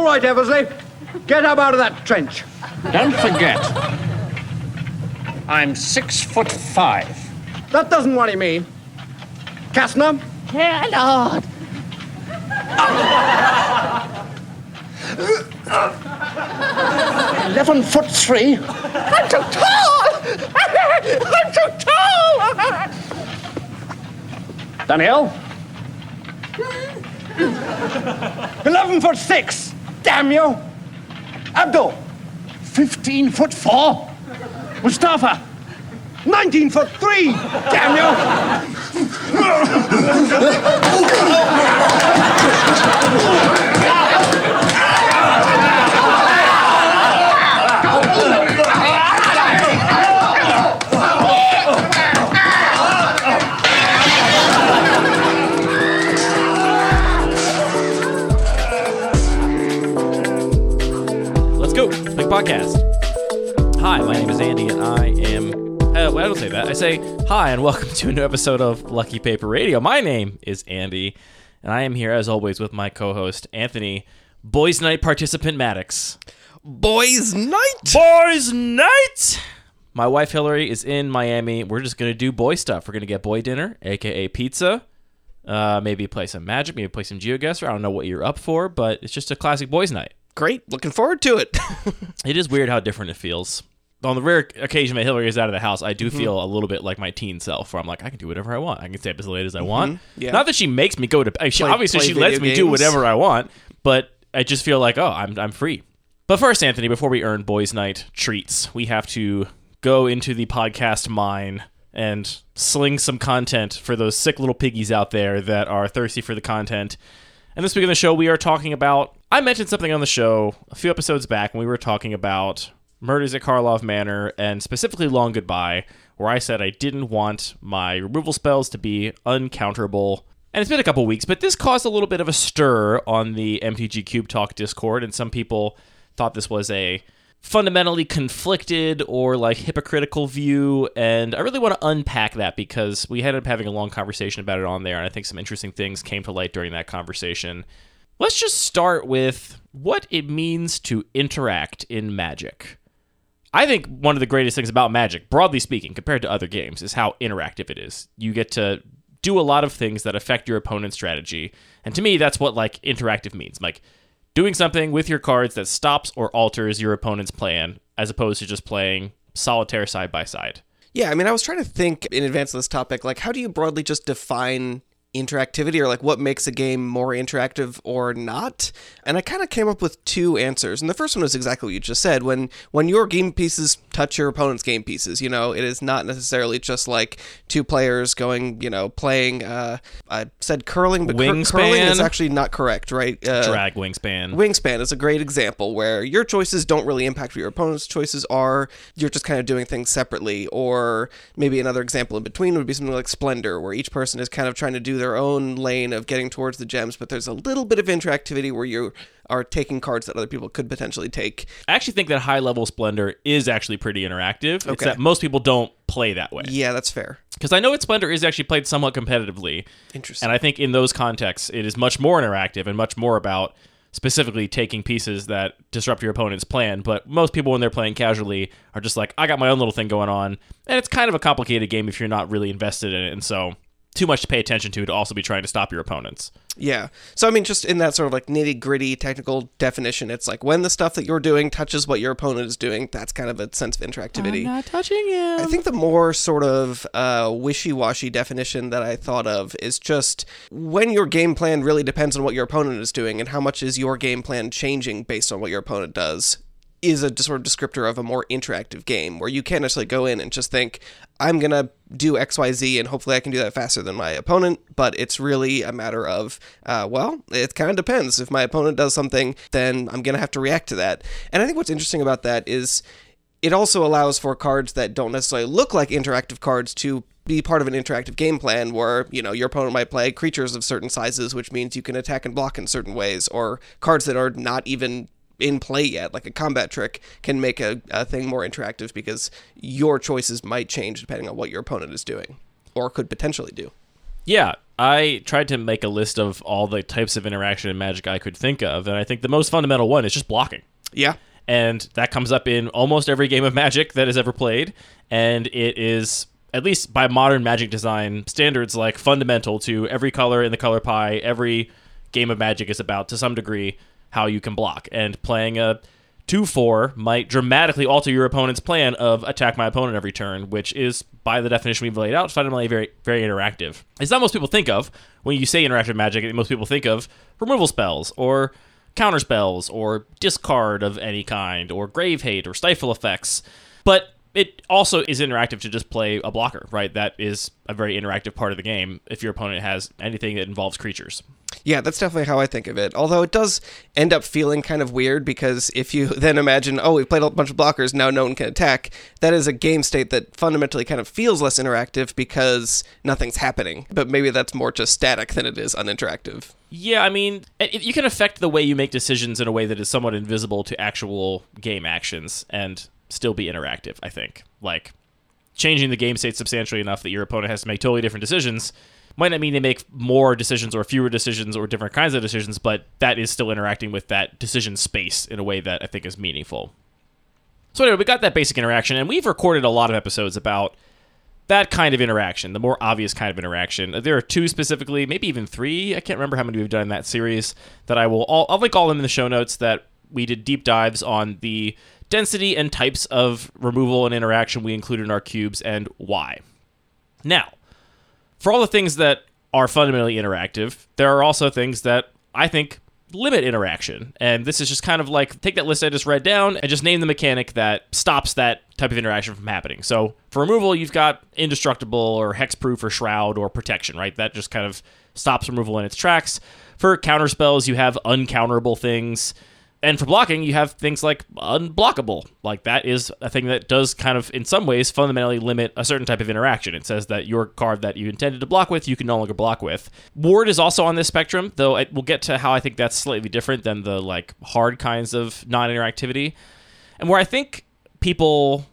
All right, Eversley. Get up out of that trench. Don't forget, I'm six foot five. That doesn't worry me. Kastner, Yeah, Lord. Eleven foot three. I'm too tall. I'm too tall. Danielle, 11 foot 6. Damn you. Abdul, fifteen foot four. Mustafa, 19 foot 3. Damn you. podcast. Hi, my name is Andy, and I am. Uh, well, I don't say that. I say hi, and welcome to a new episode of Lucky Paper Radio. My name is Andy, and I am here as always with my co-host Anthony, Boys Night participant Mattox. Boys Night. Boys Night. My wife Hillary is in Miami. We're just gonna do boy stuff. We're gonna get boy dinner, aka pizza. Uh, maybe play some Magic. Maybe play some GeoGuessr. I don't know what you're up for, but it's just a classic boys' night. Great. Looking forward to it. It is weird how different it feels. On the rare occasion that Hillary is out of the house, I do mm-hmm. feel a little bit like my teen self, where I'm like, I can do whatever I want. I can stay up as late as I mm-hmm. want. Yeah. Not that she makes me go to. She, Play- obviously, play she lets video me do whatever I want, but I just feel like, oh, I'm I'm free. But first, Anthony, before we earn boys' night treats, we have to go into the podcast mine and sling some content for those sick little piggies out there that are thirsty for the content. And this week on the show, we are talking about. I mentioned something on the show a few episodes back when we were talking about murders at Karlov Manor and specifically Long Goodbye, where I said I didn't want my removal spells to be uncounterable. And it's been a couple weeks, but this caused a little bit of a stir on the MTG Cube Talk Discord, and some people thought this was a fundamentally conflicted or like hypocritical view and i really want to unpack that because we ended up having a long conversation about it on there and i think some interesting things came to light during that conversation. Let's just start with what it means to interact in magic. I think one of the greatest things about magic broadly speaking compared to other games is how interactive it is. You get to do a lot of things that affect your opponent's strategy and to me that's what like interactive means. Like doing something with your cards that stops or alters your opponent's plan as opposed to just playing solitaire side by side. yeah, I mean, I was trying to think in advance of this topic, like, how do you broadly just define interactivity or like what makes a game more interactive or not and i kind of came up with two answers and the first one was exactly what you just said when when your game pieces touch your opponent's game pieces you know it is not necessarily just like two players going you know playing uh i said curling but cur- curling is actually not correct right uh, Drag wingspan. Wingspan is a great example where your choices don't really impact what your opponent's choices are. You're just kind of doing things separately. Or maybe another example in between would be something like Splendor, where each person is kind of trying to do their own lane of getting towards the gems, but there's a little bit of interactivity where you are taking cards that other people could potentially take. I actually think that high level splendor is actually pretty interactive. It's Okay. that most people don't play that way. Yeah, that's fair. Because I know that splendor is actually played somewhat competitively. Interesting. And I think in those contexts, it is much more interactive and much more about specifically taking pieces that disrupt your opponent's plan. But most people, when they're playing casually, are just like, I got my own little thing going on. And it's kind of a complicated game if you're not really invested in it. And so, too much to pay attention to to also be trying to stop your opponents. Yeah. So I mean, just in that sort of like nitty gritty technical definition, it's like when the stuff that you're doing touches what your opponent is doing. That's kind of a sense of interactivity. not touching him. I think the more sort of uh, wishy-washy definition that I thought of is just when your game plan really depends on what your opponent is doing and how much is your game plan changing based on what your opponent does is a sort of descriptor of a more interactive game where you can't necessarily go in and just think I'm gonna do X Y Z and hopefully I can do that faster than my opponent. But it's really a matter of uh, well, it kind of depends. If my opponent does something, then I'm gonna have to react to that. And I think what's interesting about that is it also allows for cards that don't necessarily look like interactive cards to be part of an interactive game plan where you know your opponent might play creatures of certain sizes which means you can attack and block in certain ways or cards that are not even in play yet like a combat trick can make a, a thing more interactive because your choices might change depending on what your opponent is doing or could potentially do Yeah, I tried to make a list of all the types of interaction in Magic I could think of, and I think the most fundamental one is just blocking. Yeah. And that comes up in almost every game of Magic that is ever played, and it is at least by modern Magic design standards like fundamental to every color in the color pie. Every game of Magic is about to some degree how you can block, and playing a 2 4 might dramatically alter your opponent's plan of attack my opponent every turn, which is, by the definition we've laid out, fundamentally very, very interactive. It's not most people think of when you say interactive magic, most people think of removal spells or counter spells or discard of any kind or grave hate or stifle effects. But it also is interactive to just play a blocker, right? That is a very interactive part of the game if your opponent has anything that involves creatures. Yeah, that's definitely how I think of it. Although it does end up feeling kind of weird because if you then imagine, oh, we've played a bunch of blockers, now no one can attack, that is a game state that fundamentally kind of feels less interactive because nothing's happening. But maybe that's more just static than it is uninteractive. Yeah, I mean, it, you can affect the way you make decisions in a way that is somewhat invisible to actual game actions and still be interactive, I think. Like, changing the game state substantially enough that your opponent has to make totally different decisions might not mean they make more decisions or fewer decisions or different kinds of decisions, but that is still interacting with that decision space in a way that I think is meaningful. So anyway, we got that basic interaction, and we've recorded a lot of episodes about that kind of interaction, the more obvious kind of interaction. There are two specifically, maybe even three. I can't remember how many we've done in that series. That I will, all, I'll link all of them in the show notes. That we did deep dives on the density and types of removal and interaction we included in our cubes and why. Now, for all the things that are fundamentally interactive, there are also things that I think limit interaction. And this is just kind of like take that list I just read down and just name the mechanic that stops that type of interaction from happening. So for removal, you've got indestructible or hexproof or shroud or protection, right? That just kind of stops removal in its tracks. For counter spells, you have uncounterable things and for blocking, you have things like unblockable. Like that is a thing that does kind of, in some ways, fundamentally limit a certain type of interaction. It says that your card that you intended to block with, you can no longer block with. Ward is also on this spectrum, though we'll get to how I think that's slightly different than the like hard kinds of non-interactivity. And where I think people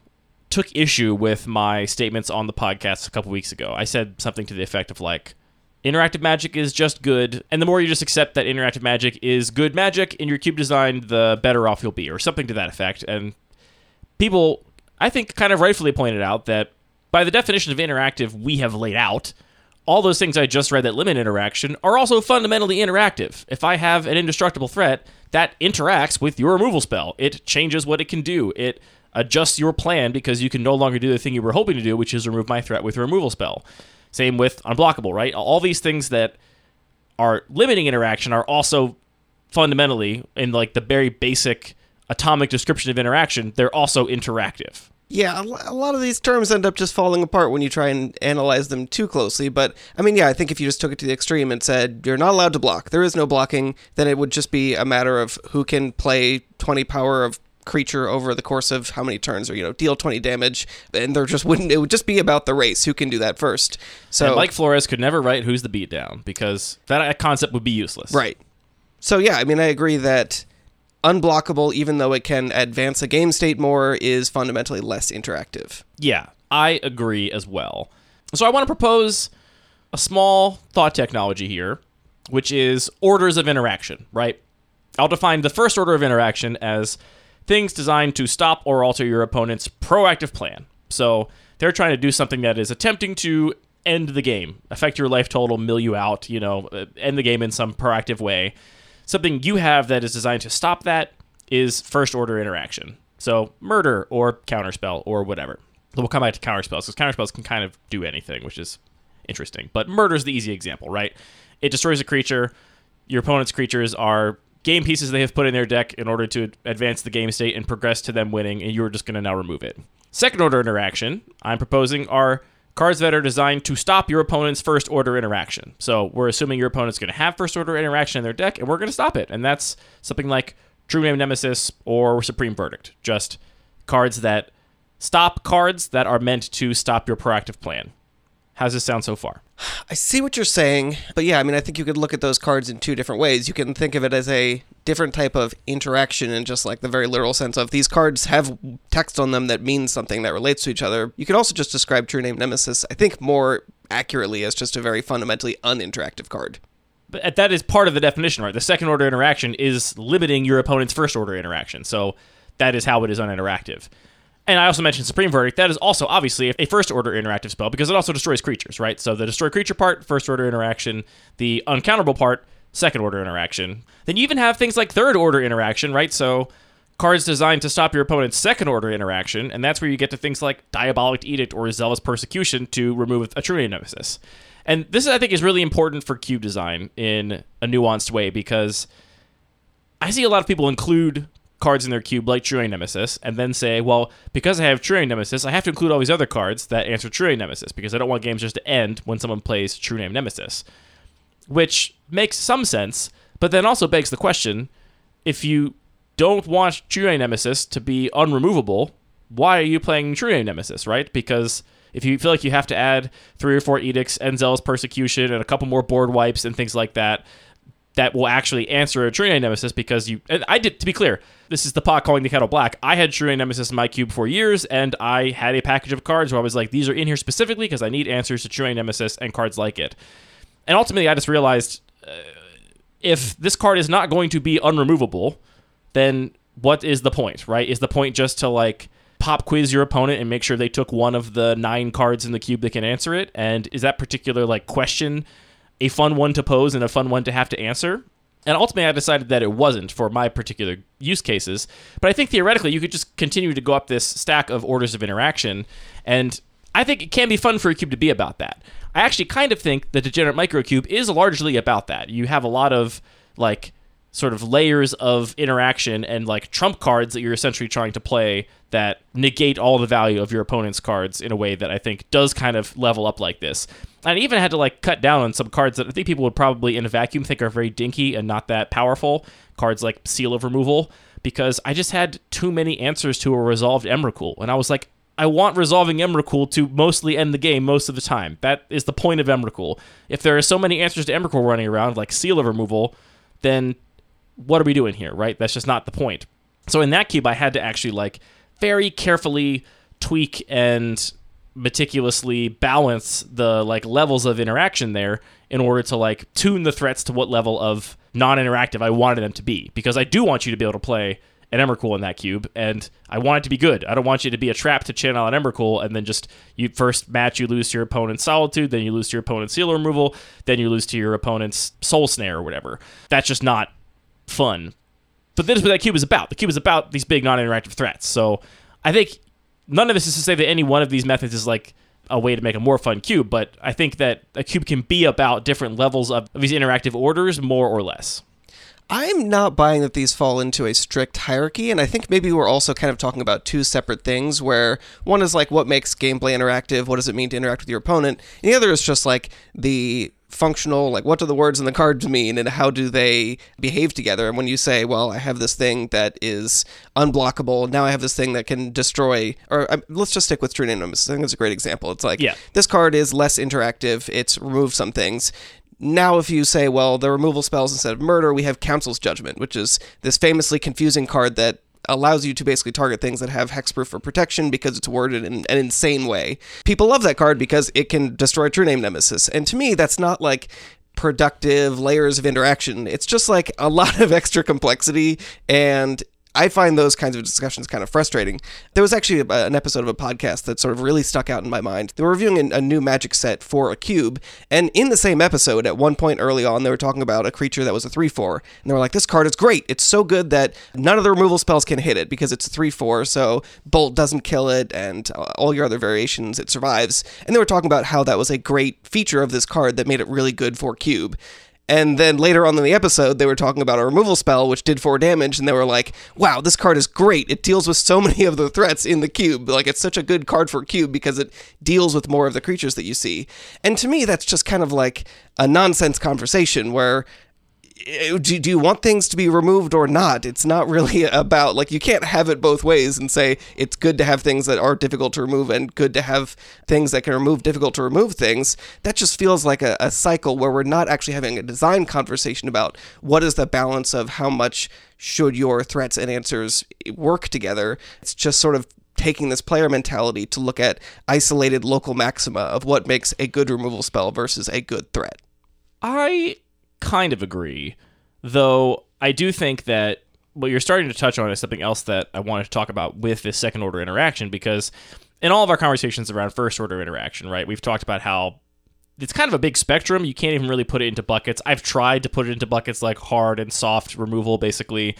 took issue with my statements on the podcast a couple weeks ago, I said something to the effect of like, interactive magic is just good and the more you just accept that interactive magic is good magic in your cube design the better off you'll be or something to that effect. And people i think kind of rightfully pointed out that by the definition of interactive we have laid out all those things i just read that limit interaction are also fundamentally interactive. If i have an indestructible threat that interacts with your removal spell. It changes what it can do. It adjusts your plan because you can no longer do the thing you were hoping to do which is remove my threat with a removal spell same with unblockable, right? All these things that are limiting interaction are also fundamentally in like the very basic atomic description of interaction, they're also interactive. Yeah, a lot of these terms end up just falling apart when you try and analyze them too closely. But I mean, yeah, I think if you just took it to the extreme and said you're not allowed to block, there is no blocking, then it would just be a matter of who can play 20 power of creature over the course of how many turns or you know deal 20 damage and there just wouldn't it would just be about the race who can do that first. So and Mike Flores could never write who's the beatdown because that concept would be useless. Right. So yeah I mean I agree that unblockable even though it can advance a game state more is fundamentally less interactive. Yeah I agree as well. So I want to propose a small thought technology here which is orders of interaction right? I'll define the first order of interaction as things designed to stop or alter your opponent's proactive plan. So they're trying to do something that is attempting to end the game, affect your life total, mill you out, you know, uh, end the game in some proactive way. Something you have that is designed to stop that is first order interaction. So murder or counterspell or whatever. We'll come back to counterspells because counterspells can kind of do anything, which is interesting. But murder is the easy example, right? It destroys a creature. Your opponent's creatures are game pieces they have put in their deck in order to advance the game state and progress to them winning, and you're just going to now remove it. Second order interaction I'm proposing are cards that are designed to stop your opponent's first order interaction. So we're assuming your opponent's going to have first order interaction in their deck, and we're going to stop it. And that's something like True Name Nemesis or Supreme Verdict. Just cards that stop cards that are meant to stop your proactive plan. How's this sound so far? I see what you're saying, but yeah, I mean, I think you could look at those cards in two different ways. You can think of it as a different type of interaction in just like the very literal sense of these cards have text on them that means something that relates to each other. You could also just describe True Name Nemesis, I think, more accurately as just a very fundamentally uninteractive card. But uh, that is part of the definition, right? The second order interaction is limiting your opponent's first order interaction. So that is how it is uninteractive. And I also mentioned Supreme Verdict. That is also obviously a first order interactive spell because it also destroys creatures, right? So the destroy creature part, first order interaction. The uncounterable part, second order interaction. Then you even have things like third order interaction, right? So cards designed to stop your opponent's second order interaction, and that's where you get to things like Diabolic Edict or Zealous Persecution to remove a True Nemesis. And this, I think, is really important for cube design in a nuanced way because I see a lot of people include cards in their cube like True Nemesis, and then say, well, because I have True Nemesis, I have to include all these other cards that answer True Nemesis because I don't want games just to end when someone plays True Name Nemesis. Which makes some sense, but then also begs the question if you don't want True Name Nemesis to be unremovable, why are you playing True Name Nemesis, right? Because if you feel like you have to add three or four edicts and zealous persecution and a couple more board wipes and things like that, that will actually answer a True Nemesis because you. And I did to be clear, this is the pot calling the kettle black. I had True Nemesis in my cube for years, and I had a package of cards where I was like, these are in here specifically because I need answers to True Nemesis and cards like it. And ultimately, I just realized uh, if this card is not going to be unremovable, then what is the point, right? Is the point just to like pop quiz your opponent and make sure they took one of the nine cards in the cube that can answer it? And is that particular like question a fun one to pose and a fun one to have to answer? And ultimately, I decided that it wasn't for my particular use cases. But I think theoretically, you could just continue to go up this stack of orders of interaction. And I think it can be fun for a cube to be about that. I actually kind of think the Degenerate Microcube is largely about that. You have a lot of like sort of layers of interaction and like trump cards that you're essentially trying to play that negate all the value of your opponent's cards in a way that I think does kind of level up like this. I even had to like cut down on some cards that I think people would probably in a vacuum think are very dinky and not that powerful. Cards like Seal of Removal, because I just had too many answers to a resolved Emrakul. And I was like, I want resolving Emrakul to mostly end the game most of the time. That is the point of Emrakul. If there are so many answers to Emrakul running around, like Seal of Removal, then what are we doing here, right? That's just not the point. So in that cube, I had to actually like very carefully tweak and meticulously balance the like levels of interaction there in order to like tune the threats to what level of non-interactive I wanted them to be because I do want you to be able to play an Emrakul in that cube, and I want it to be good. I don't want you to be a trap to channel an Emrakul, and then just you first match you lose to your opponent's Solitude, then you lose to your opponent's Seal Removal, then you lose to your opponent's Soul Snare or whatever. That's just not fun. But this is what that cube is about. The cube is about these big non-interactive threats. So I think none of this is to say that any one of these methods is like a way to make a more fun cube, but I think that a cube can be about different levels of these interactive orders, more or less. I'm not buying that these fall into a strict hierarchy, and I think maybe we're also kind of talking about two separate things where one is like what makes gameplay interactive, what does it mean to interact with your opponent, and the other is just like the functional like what do the words in the cards mean and how do they behave together? And when you say well i have this thing that is unblockable now i have this thing that can destroy or uh, let's just stick with true names i think it's a great example. It's like Yeah. this card is less interactive it's removed some things. Now if you say well the removal spells instead of murder we have council's judgment which is this famously confusing card that allows you to basically target things that have hexproof for protection because it's worded in an insane way. People love that card because it can destroy True Name Nemesis. And to me, that's not like productive layers of interaction. It's just like a lot of extra complexity and I find those kinds of discussions kind of frustrating. There was actually a, an episode of a podcast that sort of really stuck out in my mind. They were reviewing a, a new magic set for a cube, and in the same episode, at one point early on, they were talking about a creature that was a 3 4. And they were like, This card is great. It's so good that none of the removal spells can hit it because it's a 3 4, so Bolt doesn't kill it, and uh, all your other variations, it survives. And they were talking about how that was a great feature of this card that made it really good for cube. And then later on in the episode, they were talking about a removal spell which did four damage, and they were like, wow, this card is great. It deals with so many of the threats in the cube. Like, it's such a good card for cube because it deals with more of the creatures that you see. And to me, that's just kind of like a nonsense conversation where Uh, do, do you want things to be removed or not? It's not really about like you can't have it both ways and say it's good to have things that are difficult to remove and good to have things that can remove difficult to remove things. That just feels like a, a cycle where we're not actually having a design conversation about what is the balance of how much should your threats and answers work together. It's just sort of taking this player mentality to look at isolated local maxima of what makes a good removal spell versus a good threat. I kind of agree, though I do think that what you're starting to touch on is something else that I wanted to talk about with this second order interaction because in all of our conversations around first order interaction, right, we've talked about how it's kind of a big spectrum. You can't even really put it into buckets. I've tried to put it into buckets like hard and soft removal, basically,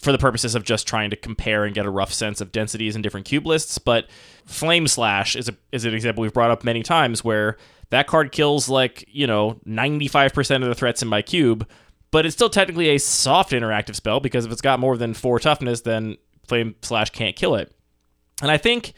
for the purposes of just trying to compare and get a rough sense of densities in different cube lists. But Flame Slash is, a, is an example we've brought up many times where that card kills like, you know, 95% of the threats in my cube, but it's still technically a soft interactive spell because if it's got more than four toughness, then Flame Slash can't kill it. And I think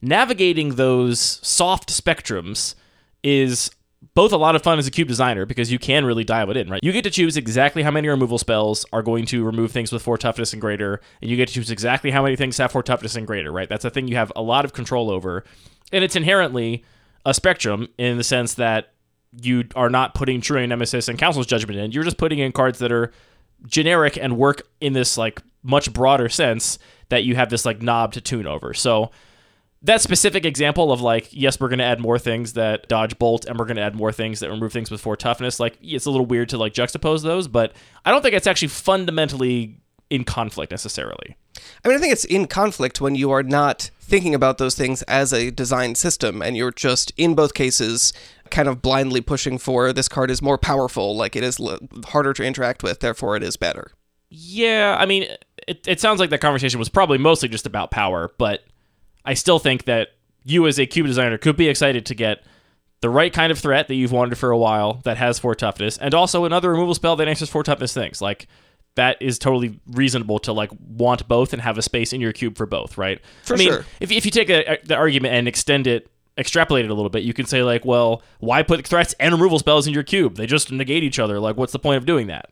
navigating those soft spectrums is both a lot of fun as a cube designer because you can really dial it in, right? You get to choose exactly how many removal spells are going to remove things with four toughness and greater, and you get to choose exactly how many things have four toughness and greater, right? That's a thing you have a lot of control over. And it's inherently a spectrum in the sense that you are not putting True Nemesis and Council's Judgment in. You're just putting in cards that are generic and work in this like much broader sense that you have this like knob to tune over. So that specific example of like, yes, we're going to add more things that dodge bolt, and we're going to add more things that remove things with four toughness. Like, it's a little weird to like juxtapose those, but I don't think it's actually fundamentally in conflict necessarily. I mean, I think it's in conflict when you are not thinking about those things as a design system and you're just, in both cases, kind of blindly pushing for this card is more powerful, like it is l- harder to interact with, therefore it is better. Yeah, I mean, it, it sounds like that conversation was probably mostly just about power, but I still think that you as a cube designer could be excited to get the right kind of threat that you've wanted for a while that has four toughness, and also another removal spell that answers four toughness things. Like that is totally reasonable to like want both and have a space in your cube for both, right? For I mean, sure. if if you take a, a, the argument and extend it, extrapolate it a little bit, you can say like, well, why put threats and removal spells in your cube? They just negate each other. Like, what's the point of doing that?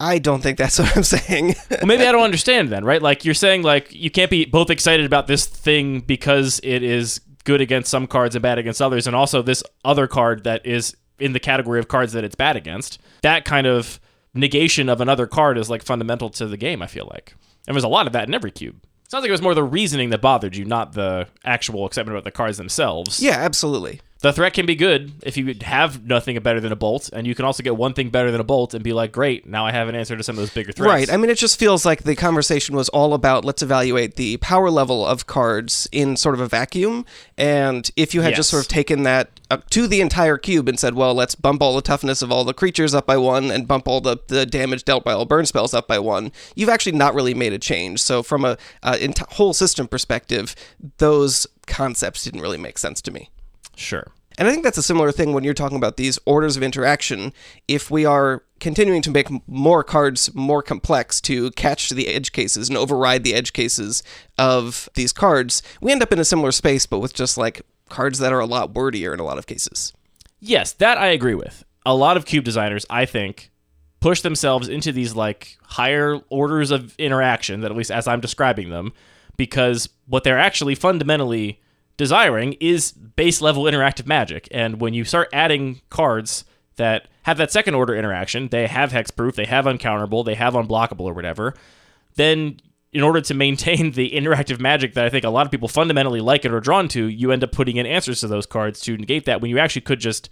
I don't think that's what I'm saying. well, maybe I don't understand then, right? Like you're saying, like you can't be both excited about this thing because it is good against some cards and bad against others, and also this other card that is in the category of cards that it's bad against. That kind of negation of another card is like fundamental to the game. I feel like, and there's a lot of that in every cube. It Sounds like it was more the reasoning that bothered you, not the actual excitement about the cards themselves. yeah, absolutely. The threat can be good if you have nothing better than a bolt, and you can also get one thing better than a bolt and be like, great, now I have an answer to some of those bigger threats. Right. I mean, it just feels like the conversation was all about let's evaluate the power level of cards in sort of a vacuum. And if you had just sort of taken that uh, to the entire cube and said, well, let's bump all the toughness of all the creatures up by one and bump all the, the damage dealt by all burn spells up by one, you've actually not really made a change. So, from a uh, whole system perspective, those concepts didn't really make sense to me. Sure. And I think that's a similar thing when you're talking about these orders of interaction. If we are continuing to make more cards more complex to catch the edge cases and override the edge cases of these cards, we end up in a similar space, but with just like cards that are a lot wordier in a lot of cases. Yes, that I agree with. A lot of cube designers, I think, push themselves into these like higher orders of interaction, that at least as I'm describing them, because what they're actually fundamentally desiring is base level interactive magic. And when you start adding cards that have that second order interaction, they have hexproof, they have uncounterable, they have unblockable or whatever, then in order to maintain the interactive magic that I think a lot of people fundamentally like it or are drawn to, you end up putting in answers to those cards to negate that when you actually could just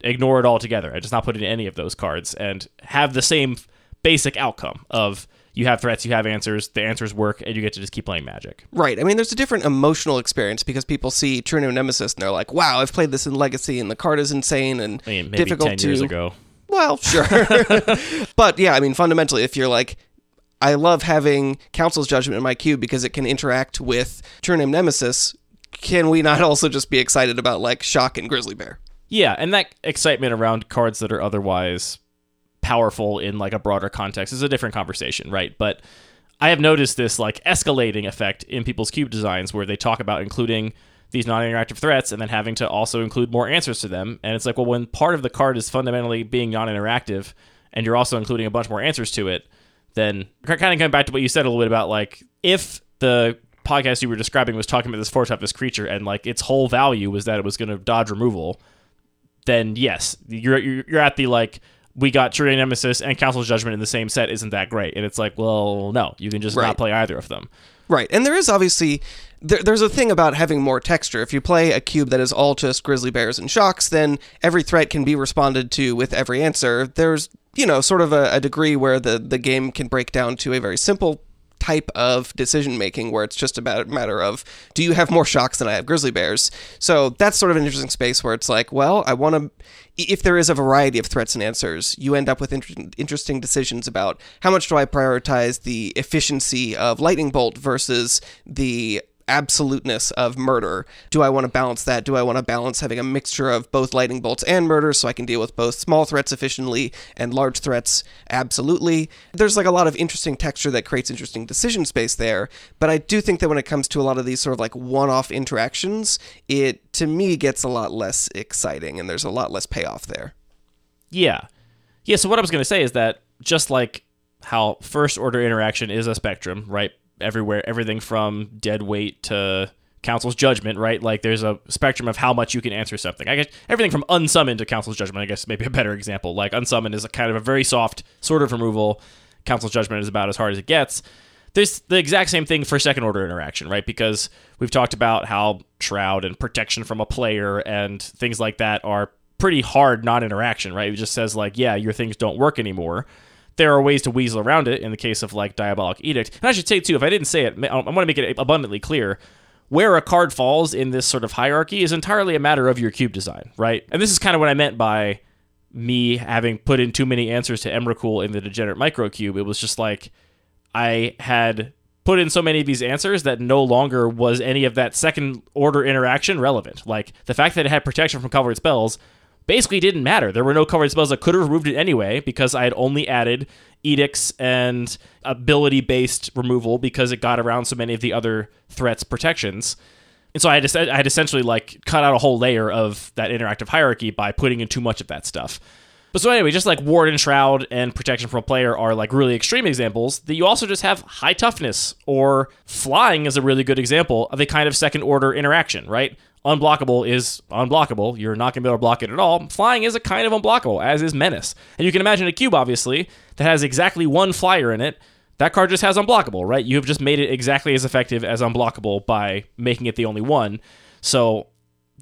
ignore it altogether and just not put in any of those cards and have the same basic outcome of you have threats, you have answers, the answers work, and you get to just keep playing magic. Right. I mean, there's a different emotional experience because people see True Name Nemesis and they're like, wow, I've played this in Legacy and the card is insane and I mean, maybe difficult 10 to. years ago. Well, sure. but yeah, I mean, fundamentally, if you're like, I love having Council's Judgment in my cube because it can interact with True Name Nemesis, can we not also just be excited about like Shock and Grizzly Bear? Yeah, and that excitement around cards that are otherwise powerful in like a broader context is a different conversation, right? But I have noticed this like escalating effect in people's cube designs where they talk about including these non-interactive threats and then having to also include more answers to them. And it's like, well, when part of the card is fundamentally being non-interactive and you're also including a bunch more answers to it, then kind of coming back to what you said a little bit about like if the podcast you were describing was talking about this four toughness creature and like its whole value was that it was going to dodge removal, then yes, you're you're you're at the like we got True Nemesis and Council's Judgment in the same set isn't that great. And it's like, well, no, you can just Right. not play either of them. Right, and there is obviously there, there's a thing about having more texture. If you play a cube that is all just grizzly bears and shocks, then every threat can be responded to with every answer. There's you know sort of a, a degree where the the game can break down to a very simple type of decision making where it's just about a matter of do you have more shocks than I have grizzly bears? So that's sort of an interesting space where it's like, well, I want to if there is a variety of threats and answers, you end up with inter- interesting decisions about how much do I prioritize the efficiency of lightning bolt versus the absoluteness of murder. Do I want to balance that? Do I want to balance having a mixture of both lightning bolts and murder so I can deal with both small threats efficiently and large threats absolutely? There's like a lot of interesting texture that creates interesting decision space there, but I do think that when it comes to a lot of these sort of like one-off interactions, it to me gets a lot less exciting and there's a lot less payoff there. Yeah. Yeah, so what I was going to say is that just like how first order interaction is a spectrum, right? Everywhere, everything from dead weight to council's judgment, right? Like there's a spectrum of how much you can answer something. I guess everything from unsummoned to council's judgment, I guess maybe a better example. Like unsummoned is a kind of a very soft sort of removal. Council's judgment is about as hard as it gets. There's the exact same thing for second order interaction, right? Because we've talked about how shroud and protection from a player and things like that are pretty hard non interaction, right? It just says like, yeah, your things don't work anymore. There are ways to weasel around it in the case of like Diabolic Edict. And I should say too, if I didn't say it, I want to make it abundantly clear. Where a card falls in this sort of hierarchy is entirely a matter of your cube design, right? And this is kind of what I meant by me having put in too many answers to Emrakul in the Degenerate Microcube. It was just like I had put in so many of these answers that no longer was any of that second order interaction relevant. Like the fact that it had protection from colored spells basically didn't matter. There were no colored spells that could have removed it anyway because I had only added edicts and ability based removal because it got around so many of the other threats protections. And so I had, I had essentially like cut out a whole layer of that interactive hierarchy by putting in too much of that stuff. But so anyway, just like Ward and Shroud and Protection from a Player are like really extreme examples, that you also just have high toughness or flying is a really good example of a kind of second order interaction, right? Unblockable is unblockable. You're not going to be able to block it at all. Flying is a kind of unblockable, as is Menace. And you can imagine a cube, obviously, that has exactly one flyer in it. That card just has unblockable, right? You have just made it exactly as effective as unblockable by making it the only one. So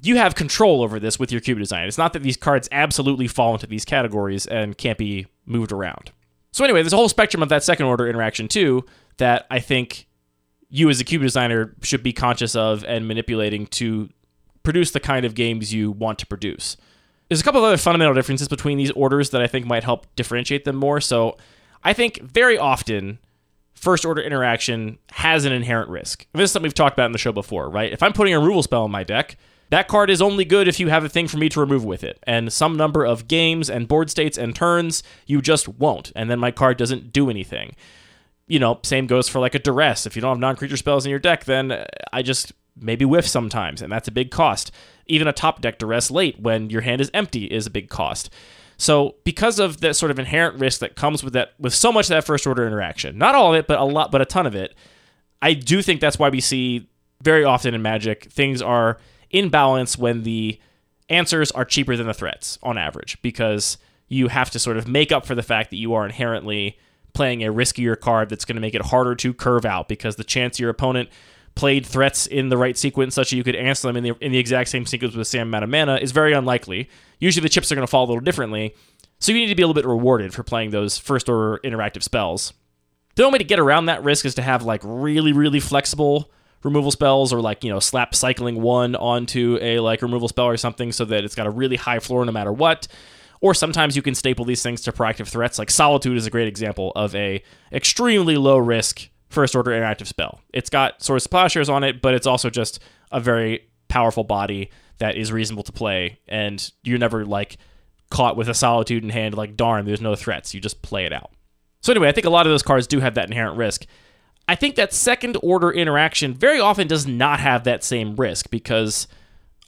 you have control over this with your cube design. It's not that these cards absolutely fall into these categories and can't be moved around. So anyway, there's a whole spectrum of that second order interaction too that I think you as a cube designer should be conscious of and manipulating to produce the kind of games you want to produce. There's a couple of other fundamental differences between these orders that I think might help differentiate them more. So I think very often first order interaction has an inherent risk. This is something we've talked about in the show before, right? If I'm putting a removal spell in my deck, that card is only good if you have a thing for me to remove with it. And some number of games and board states and turns, you just won't. And then my card doesn't do anything. You know, same goes for like a duress. If you don't have non creature spells in your deck, then I just maybe whiff sometimes, and that's a big cost. Even a top deck Duress late when your hand is empty is a big cost. So because of that sort of inherent risk that comes with that with so much of that first order interaction, not all of it, but a lot, but a ton of it, I do think that's why we see very often in Magic things are in balance when the answers are cheaper than the threats on average because you have to sort of make up for the fact that you are inherently playing a riskier card that's going to make it harder to curve out because the chance your opponent played threats in the right sequence such that you could answer them in the, in the exact same sequence with the same mana is very unlikely. Usually the chips are going to fall a little differently, so you need to be a little bit rewarded for playing those first order interactive spells. The only way to get around that risk is to have like really, really flexible removal spells or like, you know, slap cycling one onto a like removal spell or something so that it's got a really high floor no matter what. Or sometimes you can staple these things to proactive threats. Like Solitude is a great example of a extremely low risk first order interactive spell. It's got Swords to Plowshares on it, but it's also just a very powerful body that is reasonable to play, and you're never like caught with a solitude in hand, like darn, there's no threats. You just play it out. So anyway, I think a lot of those cards do have that inherent risk. I think that second order interaction very often does not have that same risk because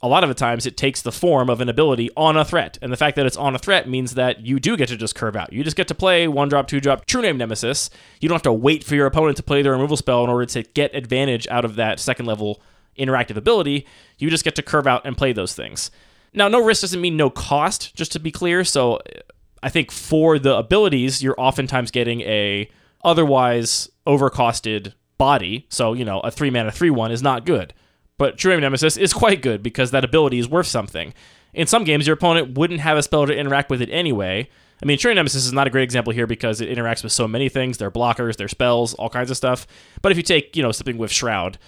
a lot of the times it takes the form of an ability on a threat. And the fact that it's on a threat means that you do get to just curve out. You just get to play one drop, two drop, true name nemesis. You don't have to wait for your opponent to play their removal spell in order to get advantage out of that second level interactive ability. You just get to curve out and play those things. Now, no risk doesn't mean no cost, just to be clear. So uh, I think for the abilities, you're oftentimes getting a otherwise overcosted body. So, you know, a three mana, three one is not good. But True Nemesis is quite good because that ability is worth something. In some games, your opponent wouldn't have a spell to interact with it anyway. I mean, True Nemesis is not a great example here because it interacts with so many things their blockers, their spells, all kinds of stuff. But if you take, you know, something with Shroud,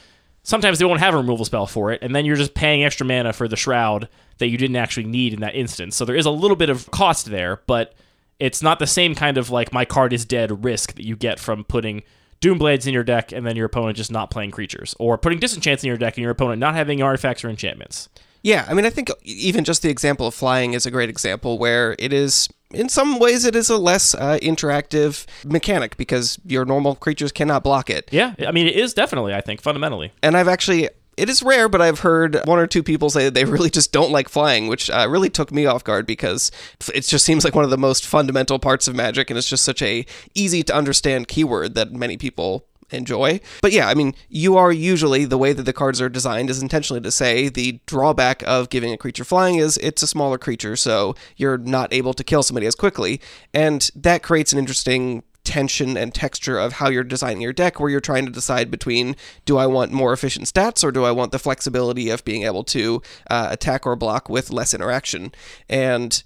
sometimes they won't have a removal spell for it, and then you're just paying extra mana for the Shroud that you didn't actually need in that instance. So there is a little bit of cost there, but it's not the same kind of like my card is dead risk that you get from putting Doomblades in your deck and then your opponent just not playing creatures, or putting Disenchants in your deck and your opponent not having artifacts or enchantments. Yeah, I mean, I think even just the example of flying is a great example where it is, in some ways, it is a less uh, interactive mechanic because your normal creatures cannot block it. Yeah, I mean, it is definitely, I think, fundamentally. And I've actually, it is rare, but I've heard one or two people say that they really just don't like flying, which uh, really took me off guard because it just seems like one of the most fundamental parts of Magic, and it's just such a easy to understand keyword that many people enjoy. But yeah, I mean, you are usually the way that the cards are designed is intentionally to say the drawback of giving a creature flying is it's a smaller creature, so you're not able to kill somebody as quickly, and that creates an interesting tension and texture of how you're designing your deck where you're trying to decide between do I want more efficient stats or do I want the flexibility of being able to uh, attack or block with less interaction and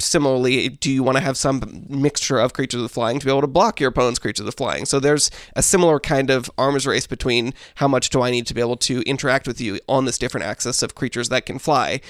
similarly, do you want to have some mixture of creatures with flying to be able to block your opponent's creatures with flying? So there's a similar kind of arms race between how much do I need to be able to interact with you on this different axis of creatures that can fly.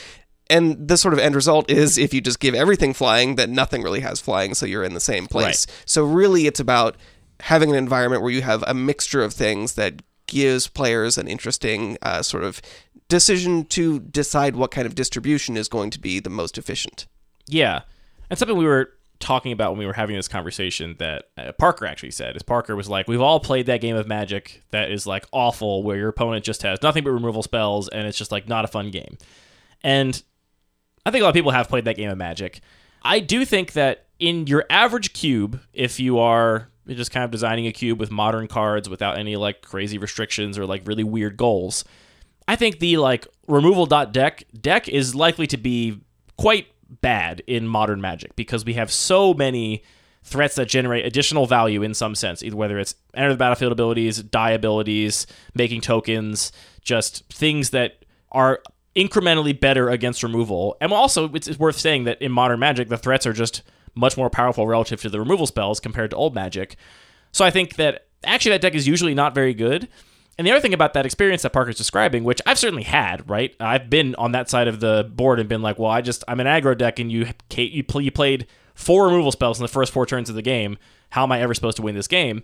And the sort of end result is if you just give everything flying, then nothing really has flying, so you're in the same place. Right. So really, it's about having an environment where you have a mixture of things that gives players an interesting uh, sort of decision to decide what kind of distribution is going to be the most efficient. Yeah, and something we were talking about when we were having this conversation that uh, Parker actually said is Parker was like, "We've all played that game of Magic that is like awful, where your opponent just has nothing but removal spells, and it's just like not a fun game." And I think a lot of people have played that game of Magic. I do think that in your average cube, if you are just kind of designing a cube with modern cards without any like crazy restrictions or like really weird goals, I think the like removal dot deck deck is likely to be quite bad in modern magic because we have so many threats that generate additional value in some sense, either whether it's enter the battlefield abilities, die abilities, making tokens, just things that are incrementally better against removal. And also, it's, it's worth saying that in modern magic, the threats are just much more powerful relative to the removal spells compared to old magic. So I think that actually that deck is usually not very good. And the other thing about that experience that Parker's describing, which I've certainly had, right? I've been on that side of the board and been like, well, I just I'm an aggro deck, and you you, you played four removal spells in the first four turns of the game. How am I ever supposed to win this game?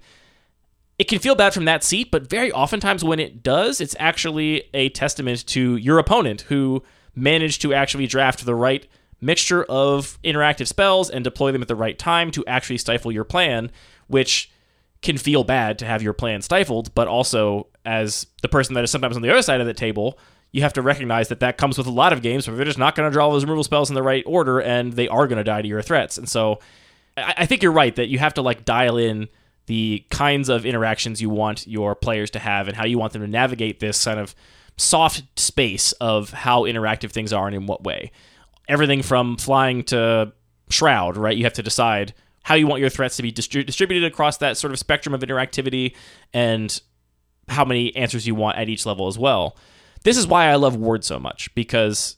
It can feel bad from that seat, but very oftentimes when it does, it's actually a testament to your opponent who managed to actually draft the right mixture of interactive spells and deploy them at the right time to actually stifle your plan, which can feel bad to have your plan stifled, but also as the person that is sometimes on the other side of the table, you have to recognize that that comes with a lot of games where they're just not going to draw those removal spells in the right order and they are going to die to your threats. And so I, I think you're right that you have to like dial in the kinds of interactions you want your players to have and how you want them to navigate this kind of soft space of how interactive things are and in what way. Everything from flying to shroud, right? You have to decide how you want your threats to be distri- distributed across that sort of spectrum of interactivity and how many answers you want at each level as well. This is why I love Ward so much because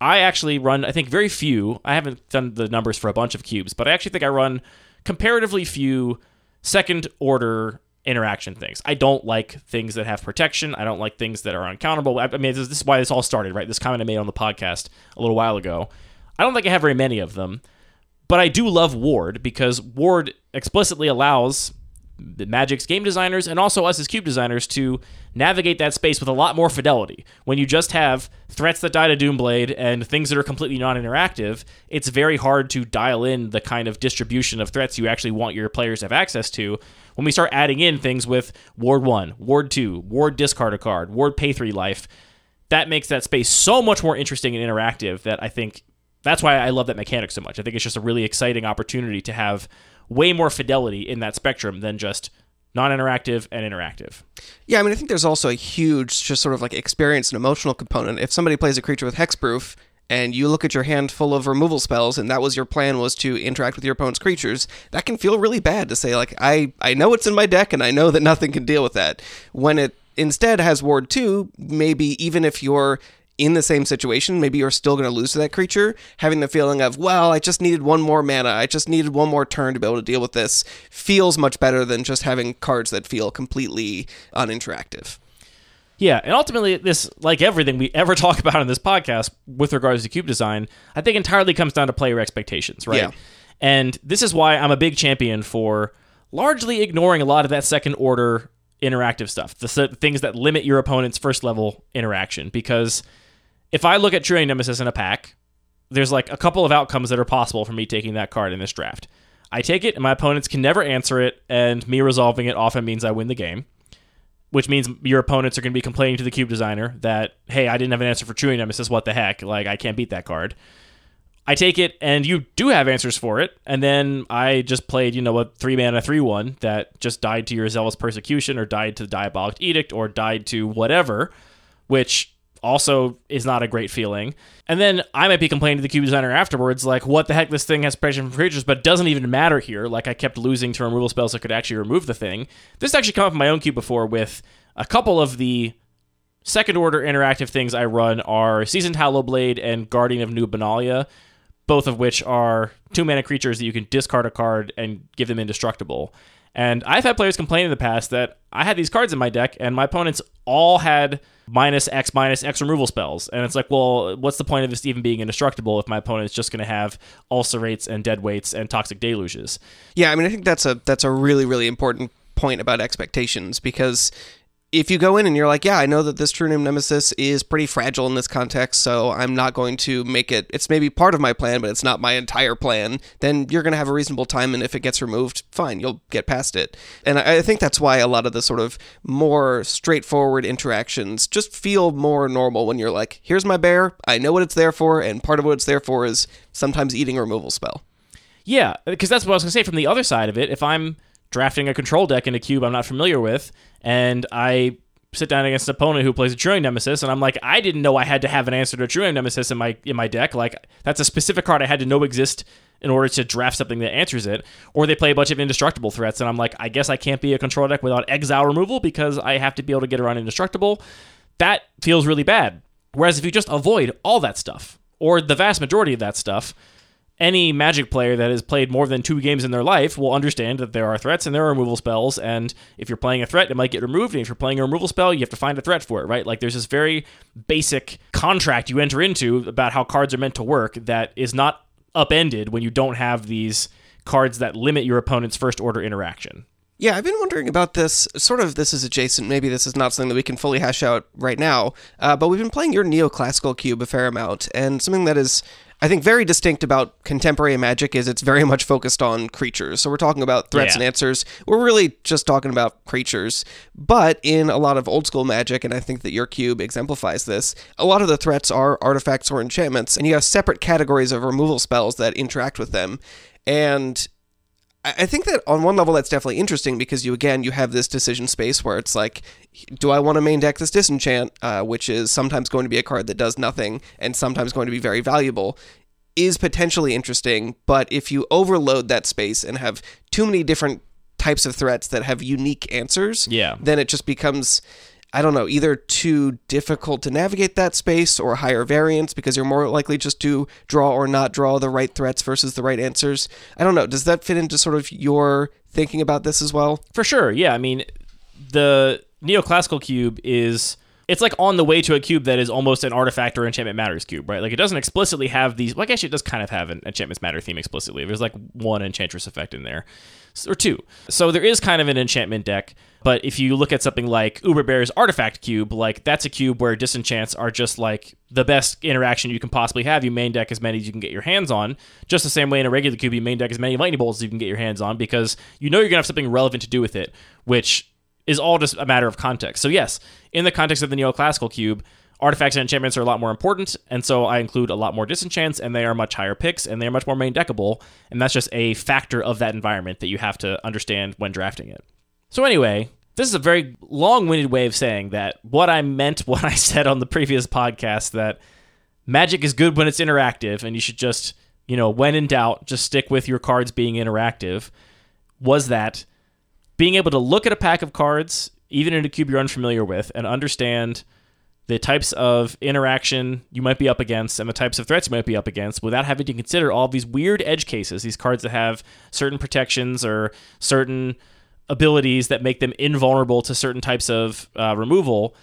I actually run, I think, very few. I haven't done the numbers for a bunch of cubes, but I actually think I run comparatively few second order interaction things. I don't like things that have protection. I don't like things that are uncounterable. I mean, this, is why this all started, right? This comment I made on the podcast a little while ago. I don't think I have very many of them. But I do love Ward because Ward explicitly allows the Magic's game designers and also us as cube designers to navigate that space with a lot more fidelity. When you just have threats that die to Doomblade and things that are completely non-interactive, it's very hard to dial in the kind of distribution of threats you actually want your players to have access to. When we start adding in things with Ward 1, Ward 2, Ward discard a card, Ward pay 3 life, that makes that space so much more interesting and interactive that I think that's why I love that mechanic so much. I think it's just a really exciting opportunity to have way more fidelity in that spectrum than just non-interactive and interactive. Yeah, I mean, I think there's also a huge, just sort of like experience and emotional component. If somebody plays a creature with hexproof and you look at your hand full of removal spells and that was your plan was to interact with your opponent's creatures, that can feel really bad to say like I I know it's in my deck and I know that nothing can deal with that. When it instead has ward 2, maybe even if you're in the same situation, maybe you're still going to lose to that creature, having the feeling of, well, I just needed one more mana, I just needed one more turn to be able to deal with this, feels much better than just having cards that feel completely uninteractive. Yeah, and ultimately, this, like everything we ever talk about in this podcast with regards to cube design, I think entirely comes down to player expectations, right? Yeah. And this is why I'm a big champion for largely ignoring a lot of that second order interactive stuff, the things that limit your opponent's first level interaction. Because if I look at True Nemesis in a pack, there's like a couple of outcomes that are possible for me taking that card in this draft. I take it, and my opponents can never answer it, and me resolving it often means I win the game which means your opponents are going to be complaining to the cube designer that, hey, I didn't have an answer for True Nemesis. What the heck? Like, I can't beat that card. I take it, and you do have answers for it, and then I just played, you know, a three mana, three one that just died to your zealous persecution, or died to the diabolic edict, or died to whatever, which also is not a great feeling. And then I might be complaining to the cube designer afterwards, like, what the heck, this thing has protection from creatures, but doesn't even matter here. Like, I kept losing to removal spells that could actually remove the thing. This actually come up in my own cube before with a couple of the second order interactive things I run are Seasoned Hallowblade and Guardian of New Benalia, both of which are two mana creatures that you can discard a card and give them indestructible. And I've had players complain in the past that I had these cards in my deck and my opponents all had minus X minus X removal spells. And it's like, well, what's the point of this even being indestructible if my opponent's just going to have ulcerates and dead weights and toxic deluges? Yeah, I mean, I think that's a that's a really really important point about expectations because if you go in and you're like, yeah, I know that this True Name Nemesis is pretty fragile in this context, so I'm not going to make it. It's maybe part of my plan, but it's not my entire plan. Then you're going to have a reasonable time, and if it gets removed, fine, you'll get past it. And I think that's why a lot of the sort of more straightforward interactions just feel more normal when you're like, here's my bear, I know what it's there for, and part of what it's there for is sometimes eating a removal spell. Yeah, because that's what I was gonna say. From the other side of it, if I'm drafting a control deck in a cube I'm not familiar with, and I sit down against an opponent who plays a True Name Nemesis, and I'm like, I didn't know I had to have an answer to a Nemesis in my in my deck. Like that's a specific card I had to know exist in order to draft something that answers it. Or they play a bunch of indestructible threats, and I'm like, I guess I can't be a control deck without exile removal because I have to be able to get around indestructible. That feels really bad. Whereas if you just avoid all that stuff, or the vast majority of that stuff, any magic player that has played more than two games in their life will understand that there are threats and there are removal spells and if you're playing a threat it might get removed and if you're playing a removal spell you have to find a threat for it right like there's this very basic contract you enter into about how cards are meant to work that is not upended when you don't have these cards that limit your opponent's first order interaction Yeah, I've been wondering about this. Sort of, this is adjacent. Maybe this is not something that we can fully hash out right now. Uh, but we've been playing your neoclassical cube a fair amount, and something that is, I think, very distinct about contemporary Magic is it's very much focused on creatures. So we're talking about threats Yeah. and answers. We're really just talking about creatures. But in a lot of old school Magic, and I think that your cube exemplifies this, a lot of the threats are artifacts or enchantments, and you have separate categories of removal spells that interact with them. And I think that on one level that's definitely interesting because you again you have this decision space where it's like, do I want to main deck this disenchant, uh, which is sometimes going to be a card that does nothing and sometimes going to be very valuable, is potentially interesting. But if you overload that space and have too many different types of threats that have unique answers, Yeah. then it just becomes. I don't know, either too difficult to navigate that space or higher variance because you're more likely just to draw or not draw the right threats versus the right answers. I don't know. Does that fit into sort of your thinking about this as well? For sure, yeah. I mean, the neoclassical cube is it's like on the way to a cube that is almost an artifact or enchantment matters cube, right? Like it doesn't explicitly have these. Well, I guess it does kind of have an enchantments matter theme explicitly. There's like one enchantress effect in there, or two. So there is kind of an enchantment deck. But if you look at something like Uber Bear's artifact cube, like that's a cube where disenchants are just like the best interaction you can possibly have. You main deck as many as you can get your hands on. Just the same way in a regular cube, you main deck as many lightning bolts as you can get your hands on because you know you're gonna have something relevant to do with it, which is all just a matter of context. So yes, in the context of the neoclassical cube, artifacts and enchantments are a lot more important, and so I include a lot more disenchants, and they are much higher picks, and they are much more main deckable, and that's just a factor of that environment that you have to understand when drafting it. So anyway, this is a very long-winded way of saying that what I meant when I said on the previous podcast that Magic is good when it's interactive, and you should just, you know, when in doubt, just stick with your cards being interactive. Was that being able to look at a pack of cards, even in a cube you're unfamiliar with, and understand the types of interaction you might be up against and the types of threats you might be up against without having to consider all these weird edge cases, these cards that have certain protections or certain abilities that make them invulnerable to certain types of uh, removal